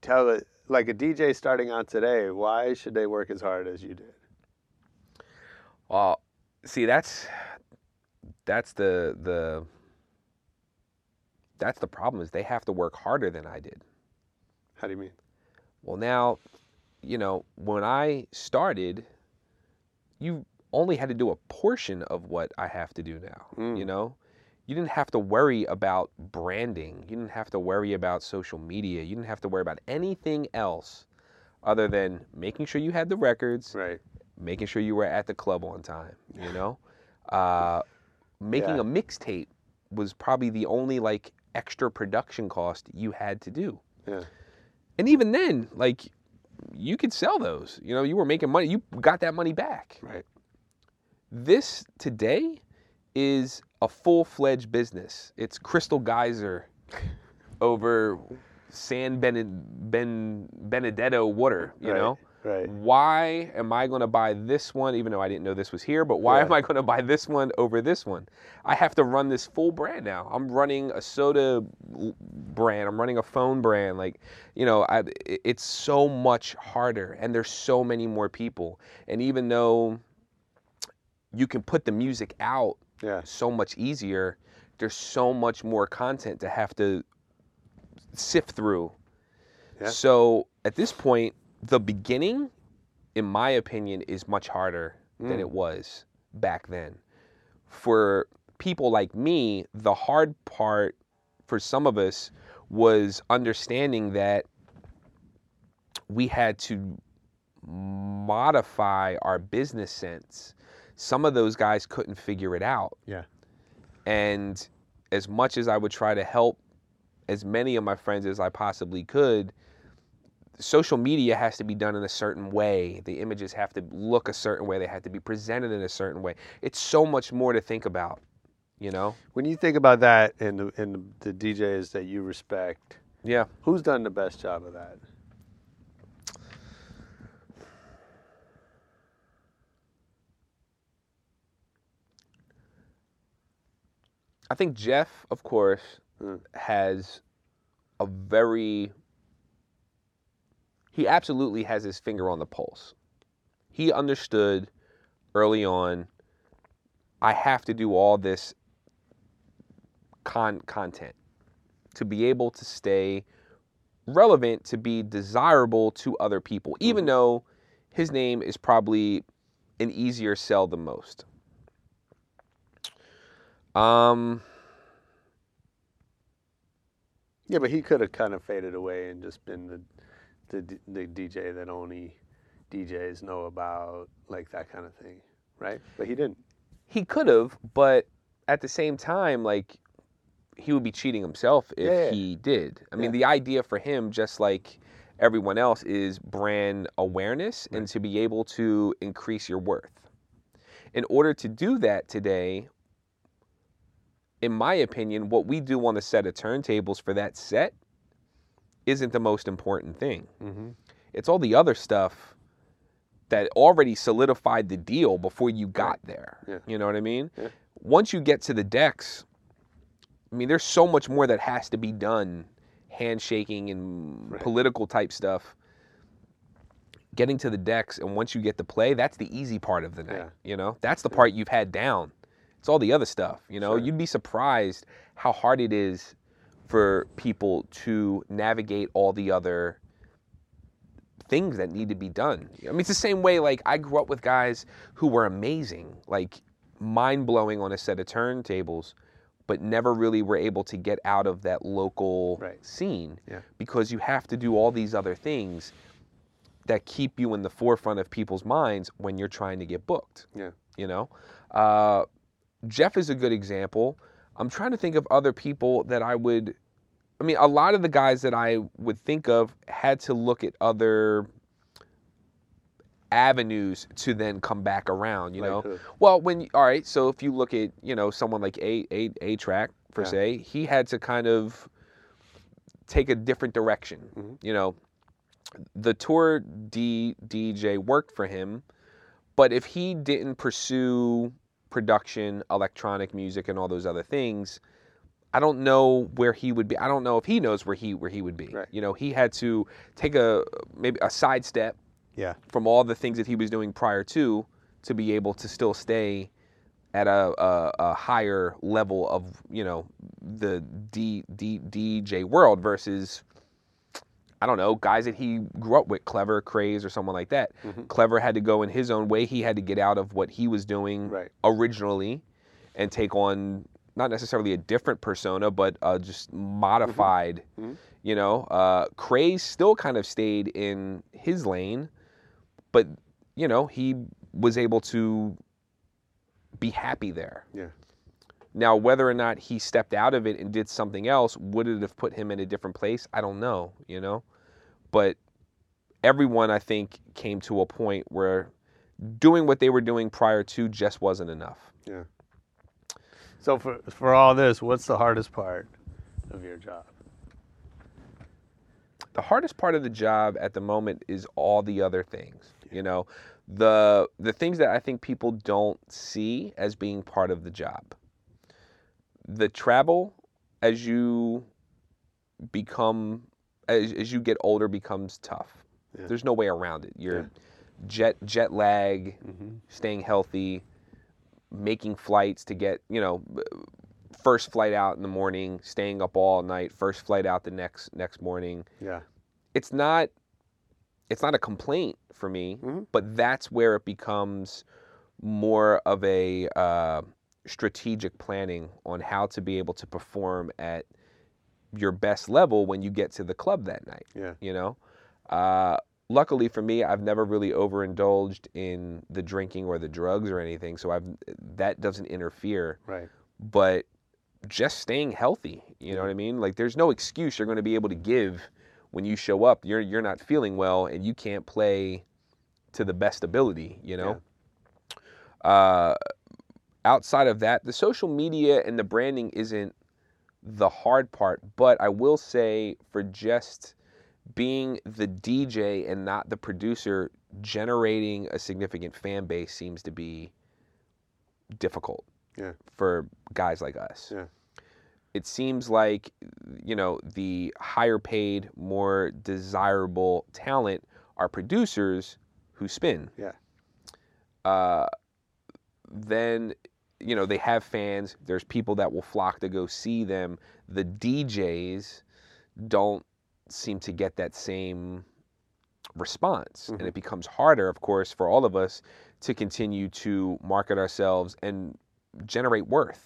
I: tell it like a DJ starting out today? Why should they work as hard as you did?
B: Well, see, that's that's the the that's the problem is they have to work harder than I did.
I: How do you mean?
B: Well, now, you know, when I started, you only had to do a portion of what I have to do now.
I: Mm.
B: You know, you didn't have to worry about branding. You didn't have to worry about social media. You didn't have to worry about anything else other than making sure you had the records,
I: Right.
B: making sure you were at the club on time. You know, uh, making
I: Yeah.
B: a mixtape was probably the only like extra production cost you had to do.
I: Yeah.
B: And even then, like you could sell those. You know, you were making money. You got that money back.
I: Right.
B: This today is a full-fledged business. It's Crystal Geyser <laughs> over San ben, ben Benedetto water, you
I: Right,
B: know?
I: right.
B: Why am I going to buy this one even though I didn't know this was here, but why
I: Yeah.
B: am I going to buy this one over this one? I have to run this full brand now. I'm running a soda brand, I'm running a phone brand like, you know, I, it's so much harder and there's so many more people. And even though you can put the music out
I: Yeah.
B: so much easier. There's so much more content to have to sift through.
I: Yeah.
B: So at this point, the beginning, in my opinion, is much harder than
I: Mm.
B: it was back then. For people like me, the hard part for some of us was understanding that we had to modify our business sense. Some of those guys couldn't figure it out.
I: Yeah.
B: And as much as I would try to help as many of my friends as I possibly could, social media has to be done in a certain way. The images have to look a certain way. They have to be presented in a certain way. It's so much more to think about, you know?
I: When you think about that and the, and the, the DJs that you respect,
B: Yeah.
I: who's done the best job of that?
B: I think Jeff, of course,
I: Mm.
B: has a very he absolutely has his finger on the pulse. He understood early on I have to do all this con- content to be able to stay relevant to be desirable to other people even though his name is probably an easier sell than most. Um
I: Yeah, but he could have kind of faded away and just been the the, the DJ that only DJs know about, like that kind of thing, right? But he didn't.
B: he could have, but at the same time, like he would be cheating himself if
I: Yeah, yeah.
B: he did. I mean,
I: Yeah.
B: the idea for him, just like everyone else, is brand awareness and to be able to increase your worth. In order to do that today, in my opinion, what we do on the set of turntables for that set isn't the most important thing.
I: Mm-hmm.
B: It's all the other stuff that already solidified the deal before you got there.
I: Yeah.
B: You know what I mean?
I: Yeah.
B: Once you get to the decks, I mean, there's so much more that has to be done handshaking and
I: Right.
B: political type stuff. Getting to the decks, and once you get to play, that's the easy part of the night.
I: Yeah.
B: You know, that's the part you've had down. It's all the other stuff. You know,
I: Sure.
B: you'd be surprised how hard it is for people to navigate all the other things that need to be done. I mean, it's the same way like I grew up with guys who were amazing, like mind blowing on a set of turntables, but never really were able to get out of that local
I: Right.
B: scene
I: Yeah.
B: because you have to do all these other things that keep you in the forefront of people's minds when you're trying to get booked.
I: Yeah.
B: You know, uh, Jeff is a good example. I'm trying to think of other people that I would. I mean, a lot of the guys that I would think of had to look at other avenues to then come back around. You
I: Like
B: know,
I: who?
B: well, when all right, so if you look at you know someone like a a A-Trak per
I: Yeah.
B: se, he had to kind of take a different direction.
I: Mhm.
B: You know, the tour D DJ worked for him, but if he didn't pursue production, electronic music, and all those other things, I don't know where he would be. I don't know if he knows where he where he would be.
I: Right.
B: You know, he had to take a maybe a sidestep
I: Yeah.
B: from all the things that he was doing prior to to be able to still stay at a, a, a higher level of you know the D, D, DJ world versus I don't know guys that he grew up with, Klever, Craze, or someone like that.
I: Mm-hmm.
B: Klever had to go in his own way. He had to get out of what he was doing
I: Right.
B: originally and take on not necessarily a different persona, but uh, just modified.
I: Mm-hmm.
B: You know, uh, Craze still kind of stayed in his lane, but you know he was able to be happy there.
I: Yeah.
B: Now, whether or not he stepped out of it and did something else, would it have put him in a different place? I don't know, you know? But everyone, I think, came to a point where doing what they were doing prior to just wasn't enough.
I: Yeah. So for for all this, what's the hardest part of your job?
B: the hardest part of the job at the moment is all the other things you know the the things that i think people don't see as being part of the job the travel as you become as, as you get older becomes tough
I: Yeah.
B: there's no way around it you're jet jet lag
I: Mm-hmm.
B: staying healthy making flights to get you know first flight out in the morning staying up all night first flight out the next next morning
I: Yeah.
B: it's not it's not a complaint for me, but that's where it becomes more of a uh, strategic planning on how to be able to perform at your best level when you get to the club that night.
I: Yeah.
B: You know, uh, luckily for me, I've never really overindulged in the drinking or the drugs or anything, so I've that doesn't interfere
I: Right.
B: but just staying healthy. You know what I mean? Like there's no excuse you're going to be able to give when you show up. You're you're not feeling well and you can't play to the best ability. You know. Uh, outside of that, the social media and the branding isn't the hard part, but I will say for just being the DJ and not the producer, generating a significant fan base seems to be difficult
I: Yeah.
B: for guys like us.
I: Yeah.
B: It seems like, you know, the higher paid, more desirable talent are producers who spin.
I: Yeah.
B: Uh, then, you know, they have fans. There's people that will flock to go see them. The DJs don't seem to get that same response. And it mm-hmm. becomes harder, of course, for all of us to continue to market ourselves and generate worth.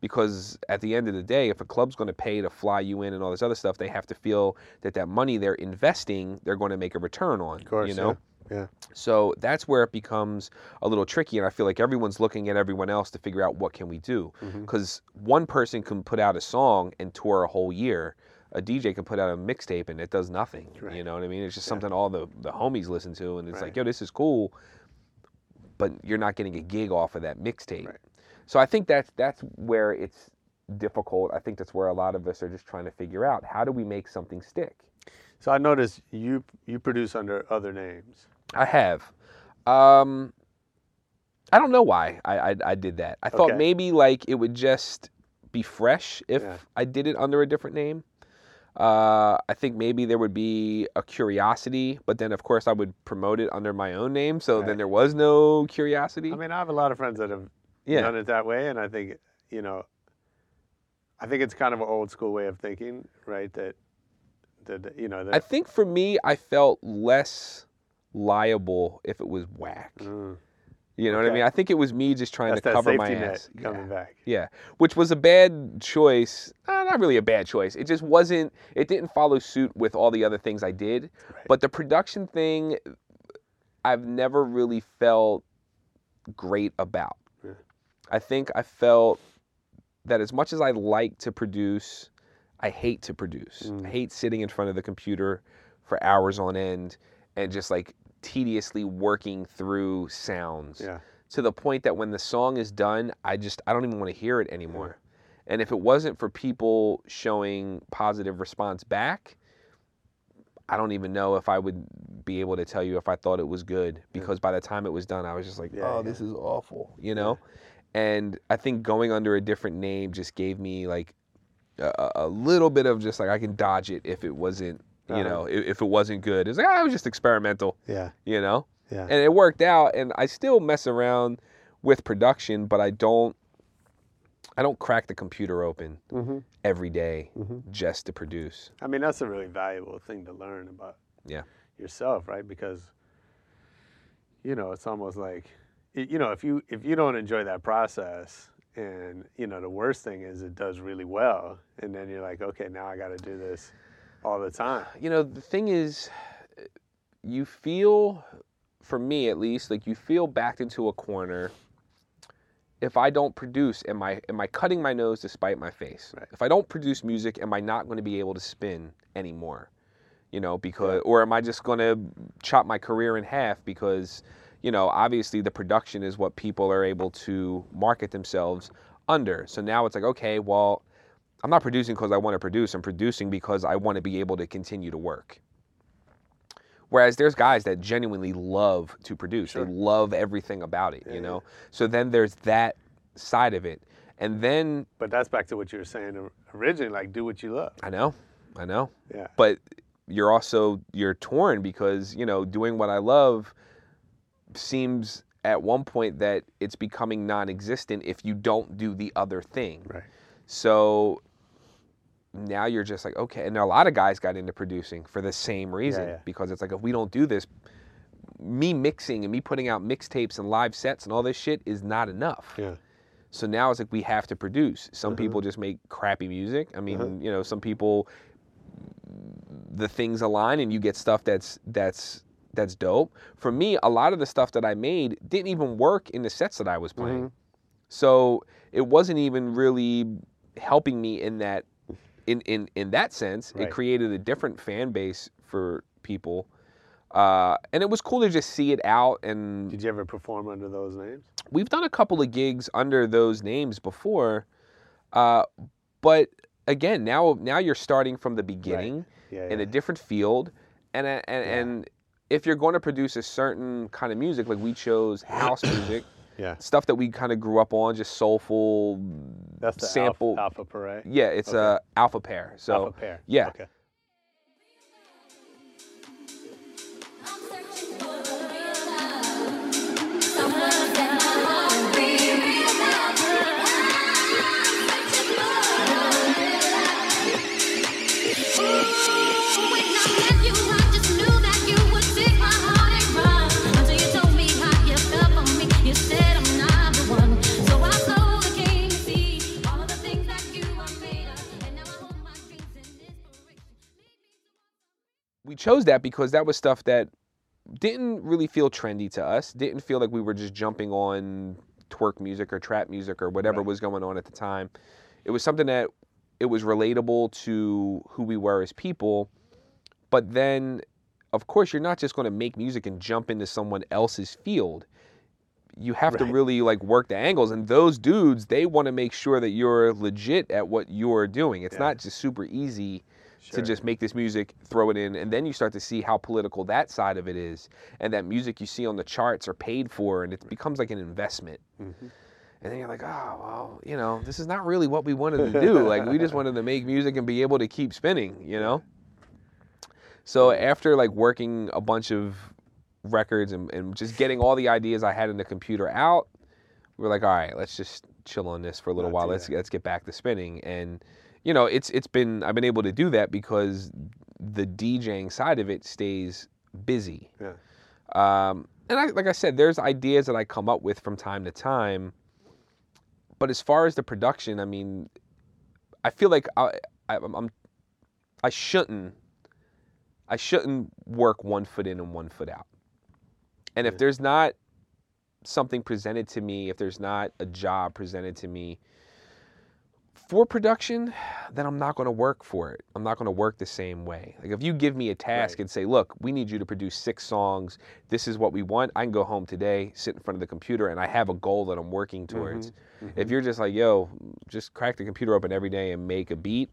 B: Because at the end of the day, if a club's going to pay to fly you in and all this other stuff, they have to feel that that money they're investing, they're going to make a return on.
I: Of course.
B: you know.
I: Yeah. Yeah.
B: So that's where it becomes a little tricky, and I feel like everyone's looking at everyone else to figure out what can we do.
I: Mm-hmm.
B: Because one person can put out a song and tour a whole year. A DJ can put out a mixtape and it does nothing. You know what I mean? It's just something all the, the homies listen to, and it's
I: Right.
B: like, yo, this is cool, but you're not getting a gig off of that mixtape. So I think that's that's where it's difficult. I think that's where a lot of us are just trying to figure out how do we make something stick.
I: So I noticed you you produce under other names.
B: I have. Um, I don't know why I, I, I did that. I thought
I: Okay.
B: maybe like it would just be fresh if
I: Yeah.
B: I did it under a different name. Uh, I think maybe there would be a curiosity, but then of course I would promote it under my own name, so then there was no curiosity.
I: I mean, I have a lot of friends that have
B: Yeah.
I: done it that way, and I think you know, I think it's kind of an old school way of thinking, right? That that you know that
B: I think for me, I felt less liable if it was whack.
I: Mm.
B: You know what I mean? I think it was me just trying
I: that's
B: to cover my ass.
I: coming back.
B: Yeah, which was a bad choice. Uh, not really a bad choice. It just wasn't. It didn't follow suit with all the other things I did. But the production thing, I've never really felt great about. I think I felt that as much as I like to produce, I hate to produce.
I: Mm.
B: I hate sitting in front of the computer for hours on end and just like tediously working through sounds
I: Yeah.
B: to the point that when the song is done, I just I don't even want to hear it anymore. And if it wasn't for people showing positive response back, I don't even know if I would be able to tell you if I thought it was good because by the time it was done, I was just like,
I: Yeah,
B: "Oh,
I: yeah.
B: this is awful," you know. And I think going under a different name just gave me like a- a little bit of just like I can dodge it if it wasn't, you
I: Uh-huh.
B: know, if, if it wasn't good. It's like, oh, it was just experimental,
I: Yeah.
B: you know.
I: Yeah.
B: And it worked out and I still mess around with production, but I don't I don't crack the computer open
I: Mhm.
B: every day
I: Mhm.
B: just to produce.
I: I mean, that's a really valuable thing to learn about
B: Yeah.
I: yourself, right? Because you know, it's almost like you know, if you if you don't enjoy that process and you know, the worst thing is it does really well and then you're like, okay, now I got to do this all the time.
B: You know, the thing is you feel for me at least like you feel backed into a corner if I don't produce, am I am I cutting my nose to spite my face?
I: Right.
B: If I don't produce music, am I not going to be able to spin anymore? You know, because or am I just going to chop my career in half because you know, obviously the production is what people are able to market themselves under. So now it's like, okay, well, I'm not producing because I want to produce. I'm producing because I want to be able to continue to work. Whereas there's guys that genuinely love to produce. Sure. They love everything about it, yeah, you know? So then there's that side of it. And then
I: But that's back to what you were saying originally, like do what you love.
B: I know, I know.
I: Yeah.
B: But you're also you're torn because, you know, doing what I love seems at one point that it's becoming non-existent if you don't do the other thing.
I: Right.
B: So now you're just like, okay, and a lot of guys got into producing for the same reason
I: yeah.
B: because it's like if we don't do this, me mixing and me putting out mixtapes and live sets and all this shit is not enough.
I: Yeah.
B: So now it's like we have to produce. Some
I: Uh-huh.
B: people just make crappy music. I mean,
I: Uh-huh.
B: you know, some people the things align and you get stuff that's that's that's dope. For me, a lot of the stuff that I made didn't even work in the sets that I was playing.
I: Mhm.
B: So it wasn't even really helping me in that in in in that sense.
I: Right.
B: It created a different fan base for people. Uh, and it was cool to just see it out and
I: Did you ever perform under those names?
B: we've done a couple of gigs under those names before uh, but again now now you're starting from the beginning
I: Yeah.
B: in
I: yeah.
B: a different field and and, and if you're going to produce a certain kind of music like we chose house music
I: yeah.
B: stuff that we kind of grew up on just soulful
I: That's the
B: sample
I: Alpha, alpha Parade.
B: yeah it's
I: Okay.
B: a alpha pair so
I: alpha pair.
B: yeah
I: Okay.
B: Chose that because that was stuff that didn't really feel trendy to us. Didn't feel like we were just jumping on twerk music or trap music or whatever
I: Right.
B: was going on at the time. It was something that it was relatable to who we were as people. But then, of course, you're not just going to make music and jump into someone else's field. You have to really like work the angles, and those dudes they want to make sure that you're legit at what you're doing. It's
I: Yeah.
B: not just super easy
I: Sure.
B: to just make this music, throw it in, and then you start to see how political that side of it is, and that music you see on the charts are paid for, and it becomes like an investment.
I: Mm-hmm.
B: And then you're like, oh well, you know, this is not really what we wanted to do. like we just wanted to make music and be able to keep spinning, you know. So after like working a bunch of records and, and just getting all the ideas I had in the computer out, we were like, all right, let's just chill on this for a little
I: Not
B: while. Let's
I: that.
B: let's get back to spinning. And you know, it's it's been I've been able to do that because the DJing side of it stays busy.
I: Yeah.
B: Um, and I, like I said, there's ideas that I come up with from time to time. But as far as the production, I mean, I feel like I, I, I'm, I'm I shouldn't I shouldn't work one foot in and one foot out. And if there's not something presented to me, if there's not a job presented to me for production, then I'm not going to work for it. I'm not going to work the same way. Like if you give me a task
I: Right.
B: and say, "Look, we need you to produce six songs. This is what we want." I can go home today, sit in front of the computer, and I have a goal that I'm working mm-hmm. towards. Mm-hmm. If you're just like, "Yo, just crack the computer open every day and make a beat,"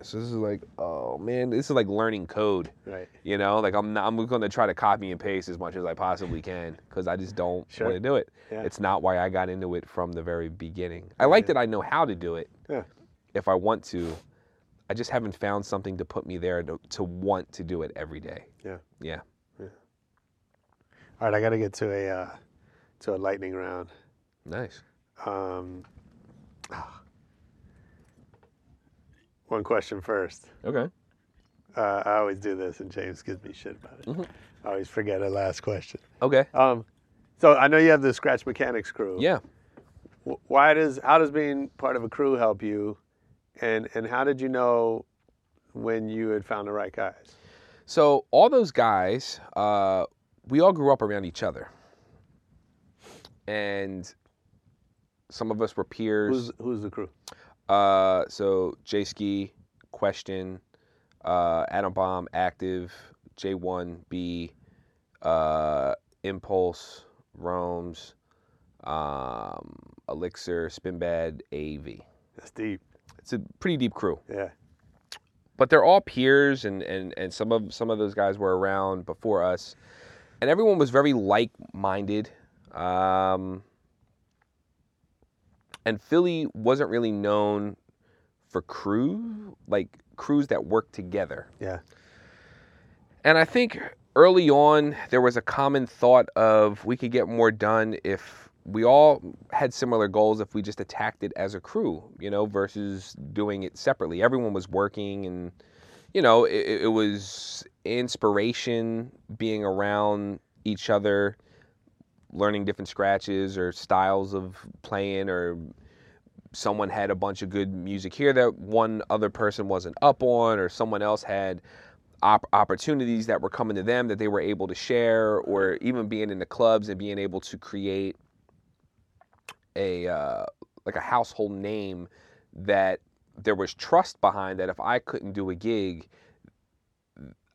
B: so this is like, oh man, this is like learning code.
I: Right.
B: You know, like I'm not, I'm going to try to copy and paste as much as I possibly can because I just don't
I: Sure.
B: want to do it.
I: Yeah.
B: It's not why I got into it from the very beginning. I like that I know how to do it
I: Yeah.
B: if I want to. I just haven't found something to put me there to, to want to do it every day.
I: Yeah.
B: Yeah. yeah.
I: All right, I got to get to a uh, to a lightning round.
B: Nice.
I: Um, <sighs> one question first.
B: Okay.
I: Uh, I always do this, and James gives me shit about it.
B: Mhm.
I: I always forget a last question.
B: Okay.
I: Um, so I know you have the Scratch Mechanics crew.
B: Yeah.
I: Wh- Why does how does being part of a crew help you, and and how did you know when you had found the right guys?
B: So all those guys, uh, we all grew up around each other, and some of us were peers.
I: Who's who's the crew?
B: Uh, so J Ski, Question, uh, Adam Bomb, Active, J1B, uh, Impulse, Roams, um, Elixir, Spinbad, AV.
I: That's deep.
B: It's a pretty deep crew.
I: Yeah.
B: But they're all peers, and, and, and some of some of those guys were around before us, and everyone was very like-minded. Um, and Philly wasn't really known for crew, like crews that work together.
I: Yeah.
B: And I think early on there was a common thought of we could get more done if we all had similar goals if we just attacked it as a crew, you know, versus doing it separately. Everyone was working and you know, it, it was inspiration being around each other, learning different scratches or styles of playing or someone had a bunch of good music here that one other person wasn't up on or someone else had op- opportunities that were coming to them that they were able to share or even being in the clubs and being able to create a uh, like a household name that there was trust behind that if I couldn't do a gig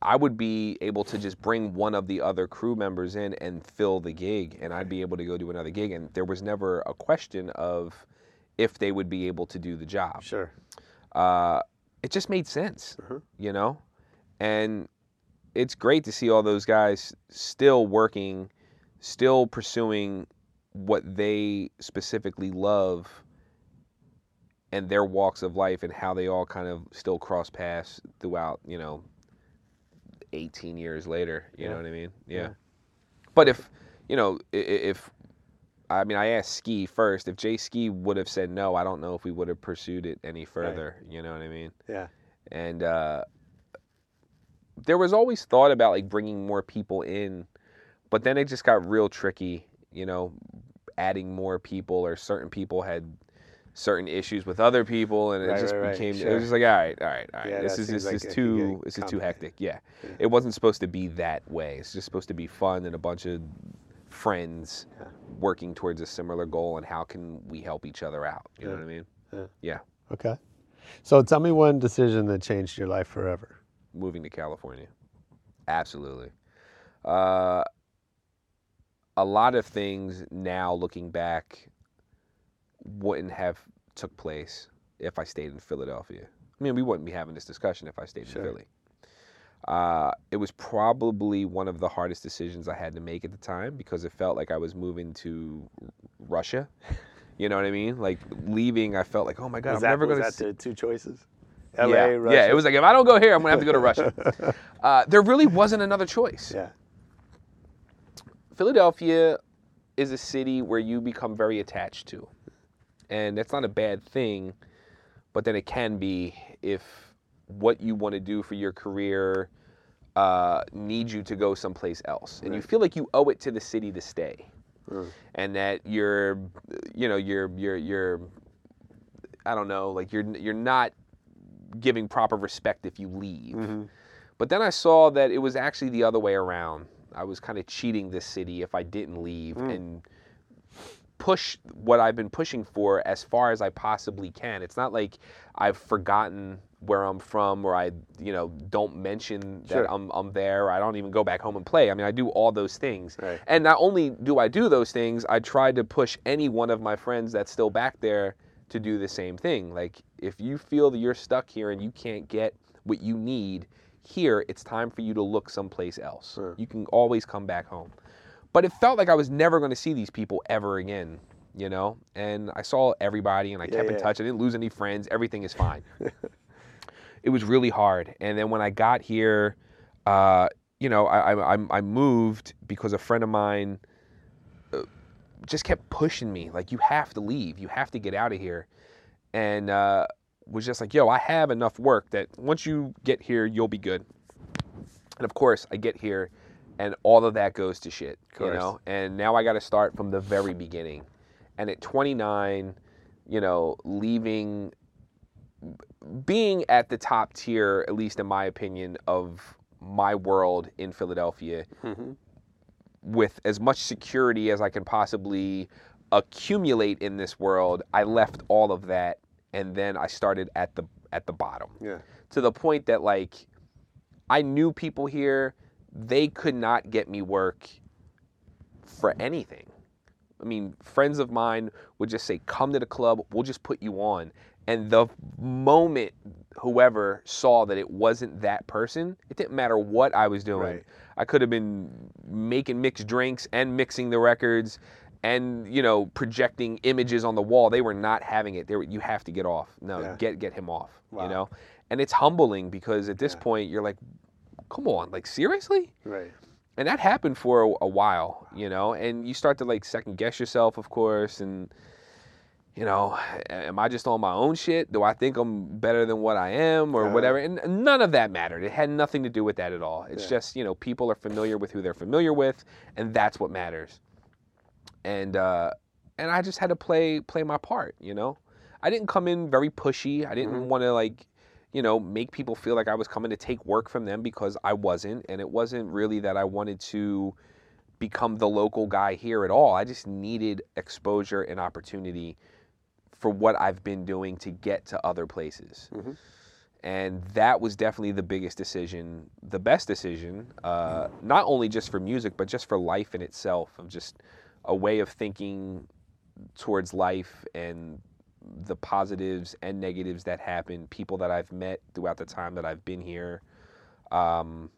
B: I would be able to just bring one of the other crew members in and fill the gig and I'd be able to go do another gig and there was never a question of if they would be able to do the job.
I: Sure.
B: Uh, it just made sense, you know? And it's great to see all those guys still working, still pursuing what they specifically love and their walks of life and how they all kind of still cross paths throughout, you know, 18 years later, you know what I mean?
I: Yeah.
B: Yeah. But if, you know, if I mean, I asked Ski first. If Jay Ski would have said no, I don't know if we would have pursued it any further. You know what I mean?
I: Yeah.
B: And uh, there was always thought about like bringing more people in, but then it just got real tricky. You know, adding more people or certain people had certain issues with other people, and it
I: Right,
B: just
I: right, right.
B: became. It was just like, all right, all right, all right.
I: Yeah,
B: this
I: that
B: is
I: seems
B: this
I: like
B: is
I: it could
B: too this is too hectic. Yeah.
I: Yeah.
B: it wasn't supposed to be that way. It's just supposed to be fun and a bunch of friends working towards a similar goal and how can we help each other out you know what i mean
I: Yeah.
B: yeah
I: Okay. So tell me one decision that changed your life forever.
B: moving to california absolutely uh, a lot of things now looking back wouldn't have took place if i stayed in philadelphia i mean we wouldn't be having this discussion if i stayed
I: Sure.
B: in philly uh, it was probably one of the hardest decisions I had to make at the time because it felt like I was moving to Russia. <laughs> You know what I mean? Like leaving, I felt like, oh my god,
I: was
B: I'm
I: that,
B: never going
I: that the two choices? LA,
B: yeah,
I: Russia?
B: yeah. It was like if I don't go here, I'm gonna have to go to Russia. <laughs> uh, there really wasn't another choice.
I: Yeah.
B: Philadelphia is a city where you become very attached to, and that's not a bad thing, but then it can be if what you want to do for your career uh, needs you to go someplace else, and you feel like you owe it to the city to stay,
I: Mm.
B: and that you're, you know, you're you're you're, I don't know, like you're you're not giving proper respect if you leave.
I: Mm-hmm.
B: But then I saw that it was actually the other way around. I was kind of cheating this city if I didn't leave
I: Mm.
B: and push what I've been pushing for as far as I possibly can. It's not like I've forgotten where I'm from or I, you know, don't mention that
I: Sure.
B: I'm I'm there or I don't even go back home and play. I mean, I do all those things.
I: Right.
B: And not only do I do those things, I try to push any one of my friends that's still back there to do the same thing. Like if you feel that you're stuck here and you can't get what you need here, it's time for you to look someplace else. You can always come back home. But it felt like I was never going to see these people ever again, you know? And I saw everybody and I
I: Yeah,
B: kept in
I: yeah.
B: touch. I didn't lose any friends. Everything is fine. <laughs> it was really hard. And then when I got here, uh, you know, I, I, I- I moved because a friend of mine uh, just kept pushing me, like, you have to leave, you have to get out of here. And uh, was just like, yo, I have enough work that once you get here, you'll be good. And of course, I get here and all of that goes to shit, you know? And now I got to start from the very beginning. And at 29, you know, leaving being at the top tier, at least in my opinion, of my world in Philadelphia, mm-hmm. with as much security as I can possibly accumulate in this world, I left all of that and then I started at the at the bottom.
I: Yeah.
B: To the point that like I knew people here, they could not get me work for anything. I mean, friends of mine would just say, "Come to the club. We'll just put you on." And the moment whoever saw that it wasn't that person, it didn't matter what I was doing.
I: Right.
B: I could have been making mixed drinks and mixing the records, and you know, projecting images on the wall. They were not having it. They were, you have to get off. No,
I: Yeah.
B: get get him off.
I: Wow.
B: You know, and it's humbling because at this point you're like, "Come on, like seriously."
I: Right.
B: and that happened for a, a while, you know, and you start to like second guess yourself, of course, and you know, am I just on my own shit? Do I think I'm better than what I am, or
I: Uh-huh.
B: whatever? And none of that mattered. It had nothing to do with that at all. It's
I: Yeah.
B: just you know, people are familiar with who they're familiar with, and that's what matters. And uh, and I just had to play play my part, you know. I didn't come in very pushy. I didn't want to like you know, make people feel like I was coming to take work from them because I wasn't. And it wasn't really that I wanted to become the local guy here at all. I just needed exposure and opportunity for what I've been doing to get to other places. And that was definitely the biggest decision, the best decision, uh, not only just for music, but just for life in itself, of just a way of thinking towards life and the positives and negatives that happen, people that I've met throughout the time that I've been here. Um,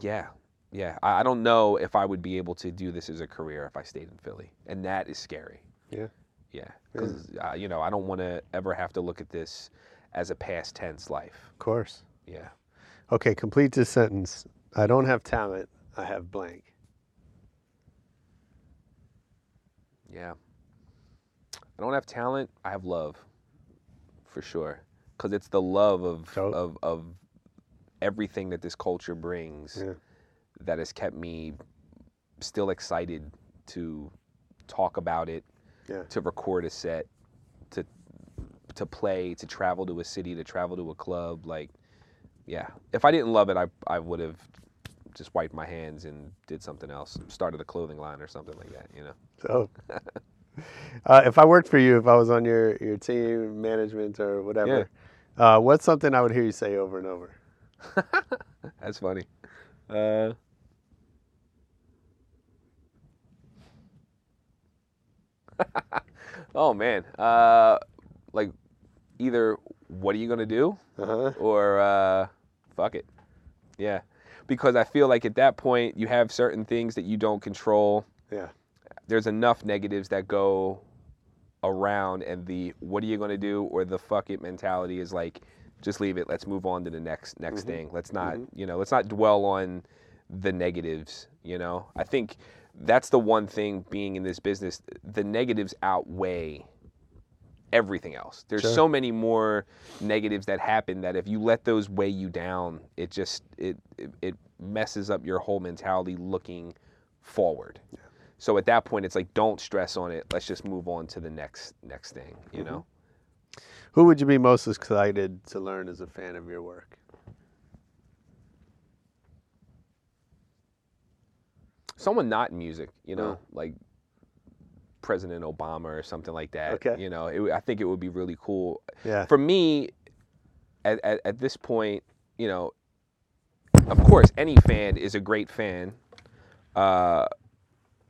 B: yeah, yeah. I, I don't know if I would be able to do this as a career if I stayed in Philly, and that is scary.
I: Yeah.
B: Yeah, because uh, you know I don't want to ever have to look at this as a past tense life.
I: Of course.
B: Yeah.
I: Okay, complete this sentence. I don't have talent. I have blank.
B: Yeah. I don't have talent. I have love, for sure, because it's the love of of of everything that this culture brings
I: Yeah.
B: that has kept me still excited to talk about it,
I: Yeah.
B: to record a set, to to play, to travel to a city, to travel to a club. Like, yeah. If I didn't love it, I I would have just wiped my hands and did something else, started a clothing line or something like that. You know.
I: So, <laughs> uh, if I worked for you, if I was on your, your team, management, or whatever, uh, what's something I would hear you say over and over? <laughs>
B: That's funny. Uh, <laughs> oh man, uh, like either what are you gonna do,
I: Uh-huh.
B: or uh, fuck it, yeah, because I feel like at that point you have certain things that you don't control.
I: Yeah.
B: There's enough negatives that go around, and the what are you gonna do or the fuck it mentality is like, just leave it. Let's move on to the next next
I: Mhm.
B: thing. Let's not
I: Mhm.
B: you know let's not dwell on the negatives. You know, I think that's the one thing being in this business. The negatives outweigh everything else. There's
I: Sure.
B: so many more negatives that happen that if you let those weigh you down, it just it it, it messes up your whole mentality looking forward. So at that point, it's like don't stress on it. Let's just move on to the next next thing. You
I: Mm-hmm.
B: know.
I: Who would you be most excited to learn as a fan of your work?
B: someone not in music, you know,
I: Uh.
B: like President Obama or something like that.
I: Okay.
B: You know, it, I think it would be really cool.
I: Yeah.
B: For me, at, at, at this point, you know, of course, any fan is a great fan. Uh,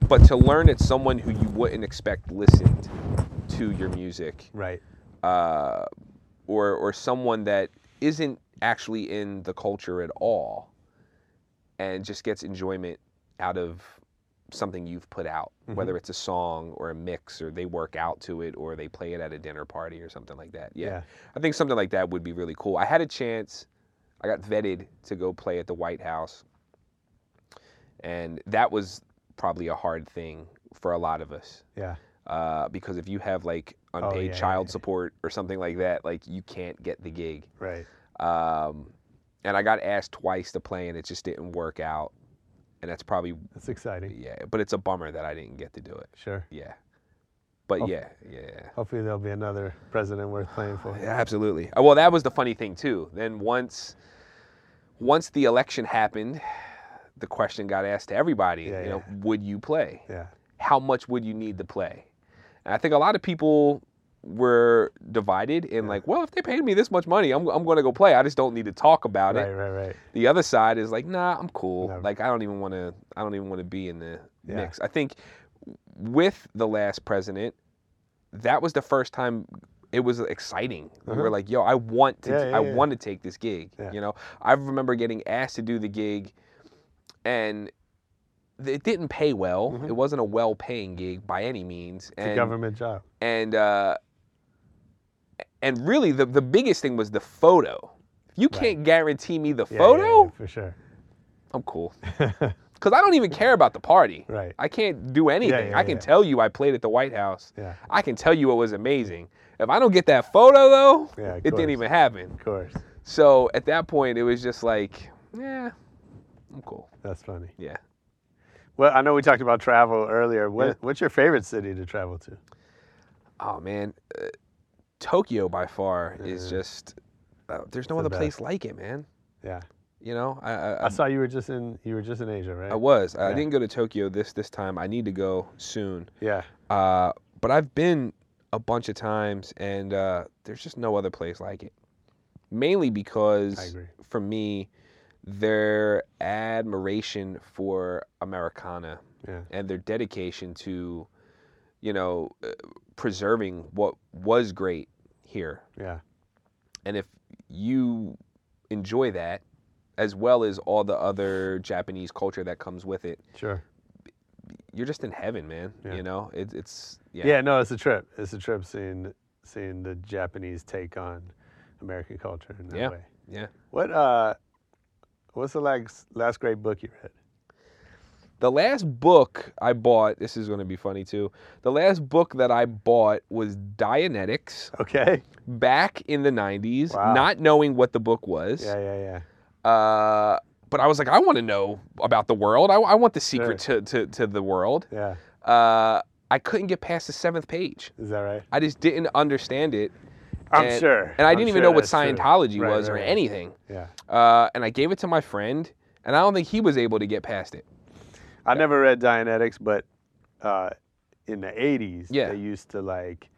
B: but to learn that someone who you wouldn't expect listened to your music,
I: Right.
B: uh, or or someone that isn't actually in the culture at all, and just gets enjoyment out of something you've put out, whether
I: Mhm.
B: it's a song or a mix, or they work out to it, or they play it at a dinner party or something like that. Yeah,
I: Yeah.
B: I think something like that would be really cool. I had a chance. I got vetted to go play at the White House and that was probably a hard thing for a lot of us.
I: Yeah.
B: Uh, because if you have like unpaid
I: Oh, yeah,
B: child
I: yeah.
B: support or something like that, like you can't get the gig.
I: Right.
B: Um, and I got asked twice to play, and it just didn't work out. And that's probably
I: That's exciting.
B: yeah, but it's a bummer that I didn't get to do it.
I: Sure.
B: Yeah, but yeah, yeah.
I: Hopefully there'll be another president worth playing for.
B: Yeah, absolutely. Uh, Well, that was the funny thing too. Then once, once the election happened, the question got asked to everybody.
I: Yeah,
B: you know,
I: yeah.
B: would you play?
I: Yeah.
B: How much would you need to play? And I think a lot of people were divided in like, well, if they paid me this much money, I'm, I'm going to go play. I just don't need to talk about
I: Right,
B: it.
I: right, right. right.
B: The other side is like, nah, I'm cool.
I: No.
B: Like I don't even want to. I don't even want to be in the
I: Yeah.
B: mix. I think with the last president, that was the first time it was exciting. We were
I: Uh-huh.
B: like, yo, I want to.
I: Yeah, yeah,
B: I
I: yeah.
B: want to take this gig.
I: Yeah.
B: You know, I remember getting asked to do the gig, and it didn't pay well. It wasn't a well-paying gig by any means.
I: Mm-hmm. It's a government job.
B: and uh, and really the the biggest thing was the photo. If you can't guarantee me the
I: Yeah, yeah,
B: photo,
I: yeah, for sure.
B: I'm cool. <laughs> Because I don't even care about the party.
I: Right.
B: I can't do anything.
I: yeah,
B: I can
I: yeah.
B: tell you I played at the White House.
I: Yeah.
B: I can tell you it was amazing. If I don't get that photo though,
I: Yeah,
B: it didn't even happen.
I: Of course.
B: So at that point, it was just like, yeah, I'm cool.
I: That's funny.
B: Yeah.
I: Well, I know we talked about travel earlier. What,
B: Yeah.
I: What's your favorite city to travel to?
B: Oh man, uh, Tokyo by far is just. Uh, there's no
I: the
B: other
I: best.
B: place like it, man.
I: Yeah.
B: You know, I I,
I: I saw you were just in you were just in Asia, right?
B: I was. I didn't go to Tokyo this this time. I need to go soon.
I: Yeah.
B: Uh, but I've been a bunch of times, and uh, there's just no other place like it. Mainly because, for me, their admiration for Americana
I: Yeah.
B: and their dedication to, you know, uh, preserving what was great here.
I: Yeah.
B: And if you enjoy that, as well as all the other Japanese culture that comes with it,
I: Sure.
B: you're just in heaven, man.
I: Yeah.
B: You know, it, it's yeah.
I: Yeah. No, it's a trip. It's a trip seeing seeing the Japanese take on American culture in that
B: Yeah.
I: way.
B: Yeah.
I: What uh, what's the last last great book you read?
B: The last book I bought, this is going to be funny too. The last book that I bought was Dianetics
I: Okay.
B: back in the 90s,
I: Wow.
B: not knowing what the book was.
I: Yeah, yeah, yeah.
B: Uh, but I was like, I want to know about the world. I, I want the secret to, to, to the world.
I: Yeah.
B: Uh, I couldn't get past the seventh page.
I: Is that right?
B: I just didn't understand it.
I: I'm
B: And-
I: sure.
B: And I
I: I'm
B: didn't even
I: sure
B: know what. Scientology
I: Right,
B: was
I: right,
B: or
I: right.
B: anything.
I: Yeah.
B: Uh, and I gave it to my friend, and I don't think he was able to get past it.
I: I never read Dianetics, but uh, in the '80s,
B: Yeah.
I: they used to like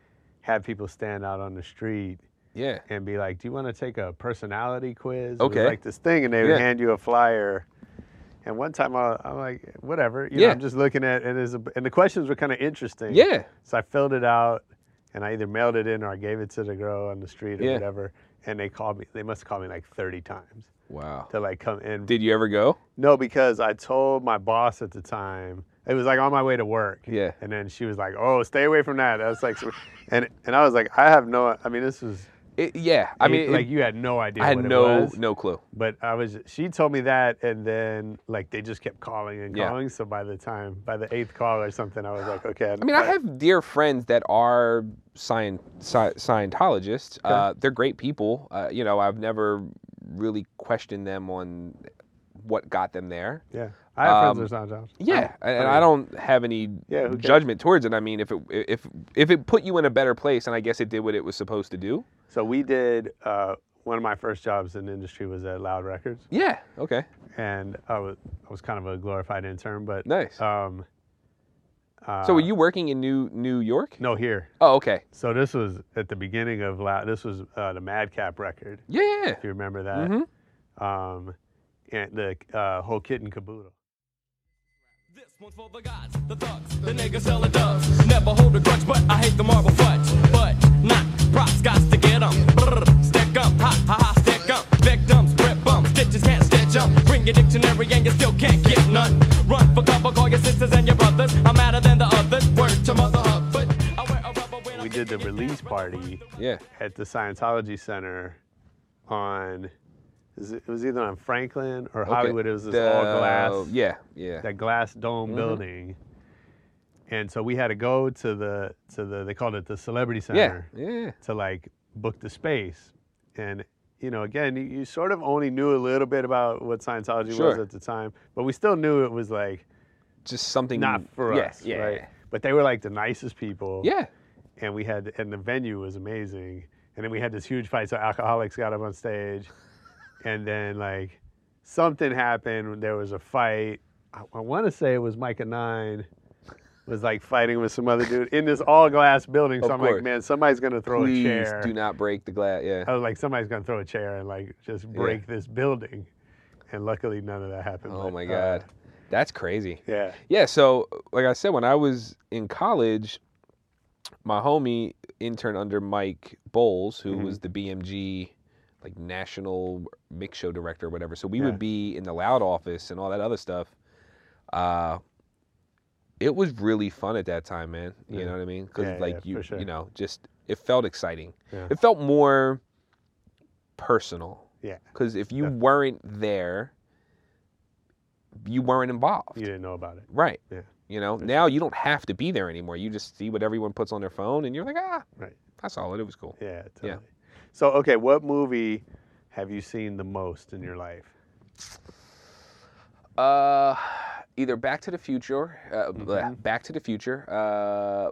I: have people stand out on the street
B: Yeah.
I: and be like, "Do you want to take a personality quiz?" It
B: Okay.
I: was like this thing, and they would
B: Yeah.
I: hand you a flyer. And one time, I, I'm like, "Whatever," you know.
B: Yeah.
I: I'm just looking at, and, there's a, and the questions were kind of interesting.
B: Yeah.
I: So I filled it out, and I either mailed it in or I gave it to the girl on the street or
B: Yeah.
I: whatever. And they called me. They must have called me like 30 times
B: Wow.
I: to like come in.
B: Did you ever go?
I: No, because I told my boss at the time. It was like on my way to work.
B: Yeah.
I: And then she was like, "Oh, stay away from that." I was like, <laughs> and and I was like, I have no. I mean, this was.
B: It, yeah. I mean,
I: like
B: it-
I: you had no idea.
B: I had
I: what it
B: no
I: was,
B: no clue.
I: But I was. She told me that, and then like they just kept calling and
B: Yeah.
I: calling. So by the time, by the eighth call or something, I was like, okay.
B: I mean, I have dear friends that are Scient- Sci- Scientologists. Uh, they're great people. Uh, you know, I've never really question them on what got them there.
I: Yeah, I have
B: Um,
I: friends that are Scientologists.
B: Yeah,
I: I-
B: and
I: I
B: I don't have any
I: Yeah,
B: judgment towards it. I mean, if it if if it put you in a better place, and I guess it did what it was supposed to do.
I: So we did. Uh, one of my first jobs in the industry was at Loud Records.
B: Yeah. Okay.
I: And I was I was kind of a glorified intern, but
B: Nice.
I: Um, uh,
B: so were you working in New New York?
I: No, here.
B: Oh, okay.
I: So this was at the beginning of Loud. This was uh, the Madkap record.
B: Yeah, yeah, yeah.
I: If you remember that.
B: Mhm.
I: Um, and the uh, whole kit and caboodle.
K: The thugs, the niggas selling dubs. Never hold a grudge, but I hate the marble fudge.
I: Party.
B: Yeah.
I: At the Scientology Center on it, was either on Franklin or
B: Okay.
I: Hollywood. It was this
B: The-
I: all glass.
B: Yeah, yeah.
I: That glass dome
B: Mhm.
I: building. And so we had to go to the to the they called it the Celebrity Center
B: yeah. yeah.
I: to like book the space. And you know, again, you, you sort of only knew a little bit about what Scientology was at the time, but we still knew it was like
B: Just something
I: not for
B: yeah,
I: us,
B: yeah,
I: right?
B: yeah.
I: But they were like the nicest people.
B: Yeah.
I: And we had, and the venue was amazing. And then we had this huge fight. So Alkaholiks got up on stage, <laughs> and then like something happened. There was a fight. I, I want to say it was Mikah Nine was like fighting with some other dude in this all glass building. So
B: Of
I: I'm
B: course.
I: like, man, somebody's gonna throw
B: Please
I: a chair.
B: do not break the glass. Yeah.
I: I was like, somebody's gonna throw a chair and like just break this building. And luckily, none of that happened.
B: Oh
I: but,
B: my
I: uh,
B: god. That's crazy.
I: Yeah.
B: Yeah, so like I said when I was in college, my homie interned under Mike Bowles, who
I: Mhm.
B: was the BMG like national mix show director or whatever. So we
I: Yeah.
B: would be in the loud office and all that other stuff. Uh it was really fun at that time, man. You
I: Yeah.
B: know what I mean? Because
I: Yeah,
B: like
I: yeah,
B: you,
I: for sure.
B: you know, just it felt exciting.
I: Yeah.
B: It felt more personal.
I: Yeah.
B: Because if you weren't there, you weren't involved.
I: You didn't know about it.
B: Right.
I: Yeah.
B: You know, now you don't have to be there anymore. You just see what everyone puts on their phone, and you're like, ah,
I: Right.
B: I saw it. It was cool.
I: Yeah, totally.
B: Yeah.
I: So, okay, what movie have you seen the most in your life?
B: Uh, either Back to the Future, uh,
I: Mm-hmm.
B: Back to the Future, uh,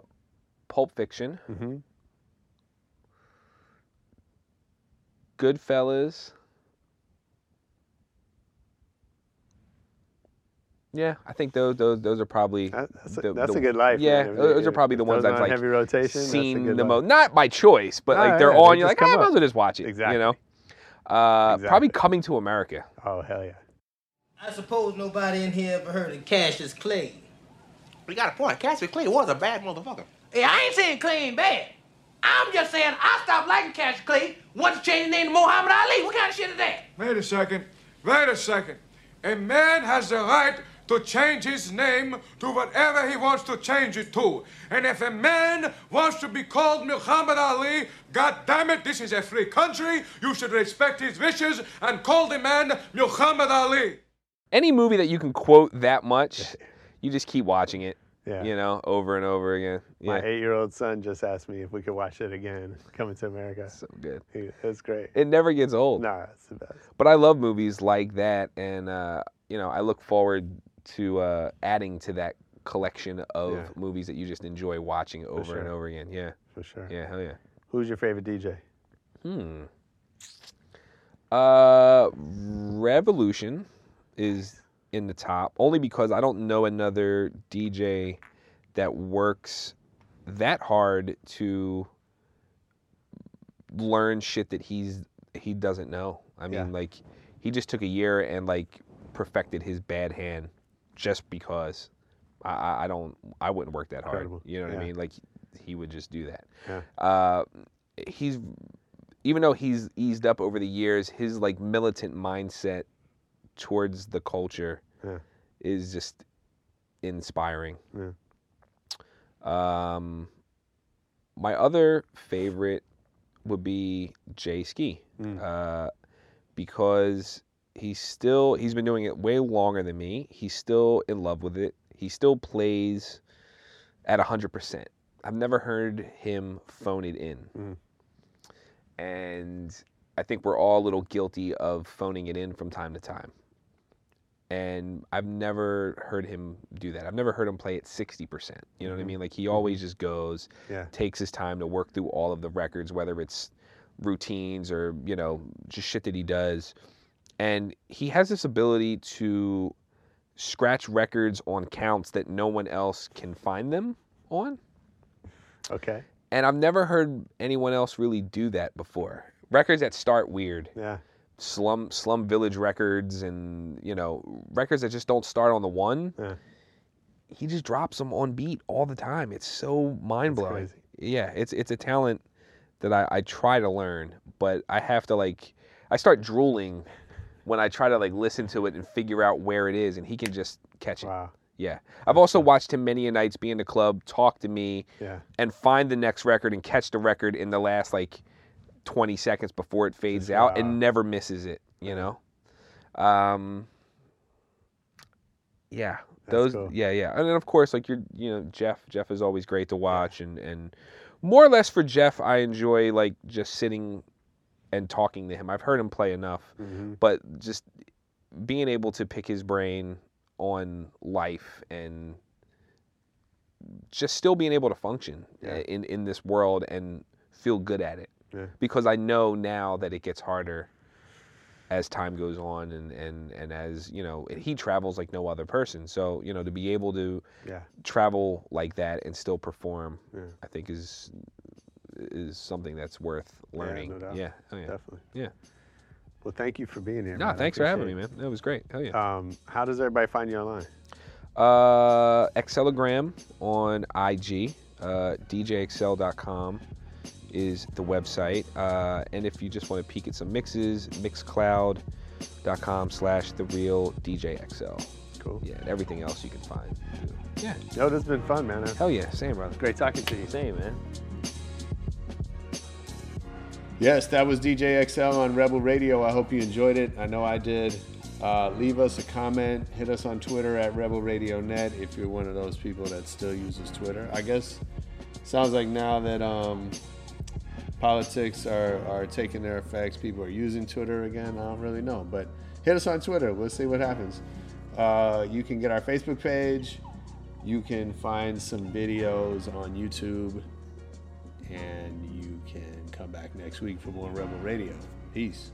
B: Pulp Fiction,
I: Mm-hmm.
B: Goodfellas. Yeah, I think those those those are probably
I: That's a,
B: the-
I: that's
B: the-
I: a good life.
B: Yeah,
I: man.
B: Those are probably the ones I've like
I: heavy rotation.
B: seen the most. Not by choice, but
I: Ah,
B: like they're
I: yeah,
B: on.
I: they
B: You're like, ah,
I: come
B: I might as well just watch it.
I: Exactly.
B: You know, uh, probably Coming to America.
I: Oh hell yeah!
L: I suppose nobody in here ever heard of Cassius Clay. We got a point. Cassius Clay was a bad motherfucker.
M: Hey, I ain't saying Clay ain't bad. I'm just saying I stopped liking Cassius Clay once he changed his name to Muhammad Ali. What kind of shit is that?
N: Wait a second. Wait a second. A man has the right to change his name to whatever he wants to change it to. And if a man wants to be called Muhammad Ali, God damn it, this is a free country. You should respect his wishes and call the man Muhammad Ali.
B: Any movie that you can quote that much, <laughs> you just keep watching it.
I: Yeah.
B: You know, over and over again.
I: My eight-year-old son just asked me if we could watch it again. Coming to America.
B: So good.
I: He- It's great.
B: It never gets old.
I: Nah, it's the best.
B: But I love movies like that, and uh, you know, I look forward to uh, adding to that collection of
I: Yeah.
B: movies that you just enjoy watching over and over again. Yeah.
I: For sure.
B: Yeah. Hell yeah.
I: Who's your favorite DJ?
B: Hmm. Uh, Revolution is in the top only because I don't know another DJ that works that hard to learn shit that he's he doesn't know. I mean,
I: Yeah.
B: like he just took a year and like perfected his bad hand just because. I- I, don't. I wouldn't work that hard.
I: Incredible.
B: You know what I mean? Like he would just do that.
I: Yeah.
B: Uh, he's even though he's eased up over the years, his like militant mindset towards the culture
I: Yeah.
B: is just inspiring.
I: Yeah.
B: Um, my other favorite would be Jay Ski,
I: Mm.
B: uh, because he's still he's been doing it way longer than me. He's still in love with it. He still plays at hundred percent. I've never heard him phone it in,
I: Mm.
B: and I think we're all a little guilty of phoning it in from time to time. And I've never heard him do that. I've never heard him play at 60%. You know what I
I: Mhm.
B: mean? Like he always just goes,
I: Yeah.
B: takes his time to work through all of the records, whether it's routines or, you know, just shit that he does. And he has this ability to scratch records on counts that no one else can find them on.
I: Okay.
B: And I've never heard anyone else really do that before. Records that start weird.
I: Yeah.
B: Slum Slum Village records and, you know, records that just don't start on the one.
I: Yeah.
B: He just drops them on beat all the time. It's so mind blowing.
I: crazy.
B: Yeah, it's it's a talent that I, I try to learn, but I have to like I start drooling when I try to like listen to it and figure out where it is and he can just catch it.
I: Wow.
B: Yeah. I've also watched him many a nights be in the club, talk to me,
I: Yeah.
B: and find the next record and catch the record in the last like 20 seconds before it fades
I: Just
B: out
I: wow.
B: and never misses it. You know, um, yeah, those,
I: cool.
B: yeah, yeah, and then of course, like you're, you know, Jeff. Jeff is always great to watch, and and more or less for Jeff, I enjoy like just sitting and talking to him. I've heard him play enough,
I: Mm-hmm.
B: but just being able to pick his brain on life and just still being able to function uh, in in this world and feel good at it.
I: Yeah.
B: Because I know now that it gets harder as time goes on and, and, and as you know he travels like no other person so you know to be able to
I: Yeah.
B: travel like that and still perform
I: Yeah.
B: i think is is something that's worth
I: Yeah,
B: learning
I: no doubt.
B: yeah oh, yeah
I: Definitely.
B: yeah
I: Well, thank you for being here.
B: no
I: man.
B: Thanks for having me man that was great hell yeah.
I: Um, how does everybody find you online?
B: Uh, Excelogram on IG. Uh, DJXL.com is the website. Uh, and if you just want to peek at some mixes, Mixcloud.com slash the real DJXL.
I: Cool.
B: Yeah, and everything else you can find. too. Yeah.
I: Yo, this has been fun, man.
B: Hell yeah, same brother.
I: Great talking to you.
B: Same man.
I: Yes, that was DJ XL on Rebel Radio. I hope you enjoyed it. I know I did. Uh, leave us a comment. Hit us on Twitter at Rebel Radio Net if you're one of those people that still uses Twitter. I guess sounds like now that um, politics are, are taking their effects, people are using Twitter again. I don't really know, but hit us on Twitter. We'll see what happens. Uh, you can get our Facebook page. You can find some videos on YouTube and you can come back next week for more Rebel Radio. Peace.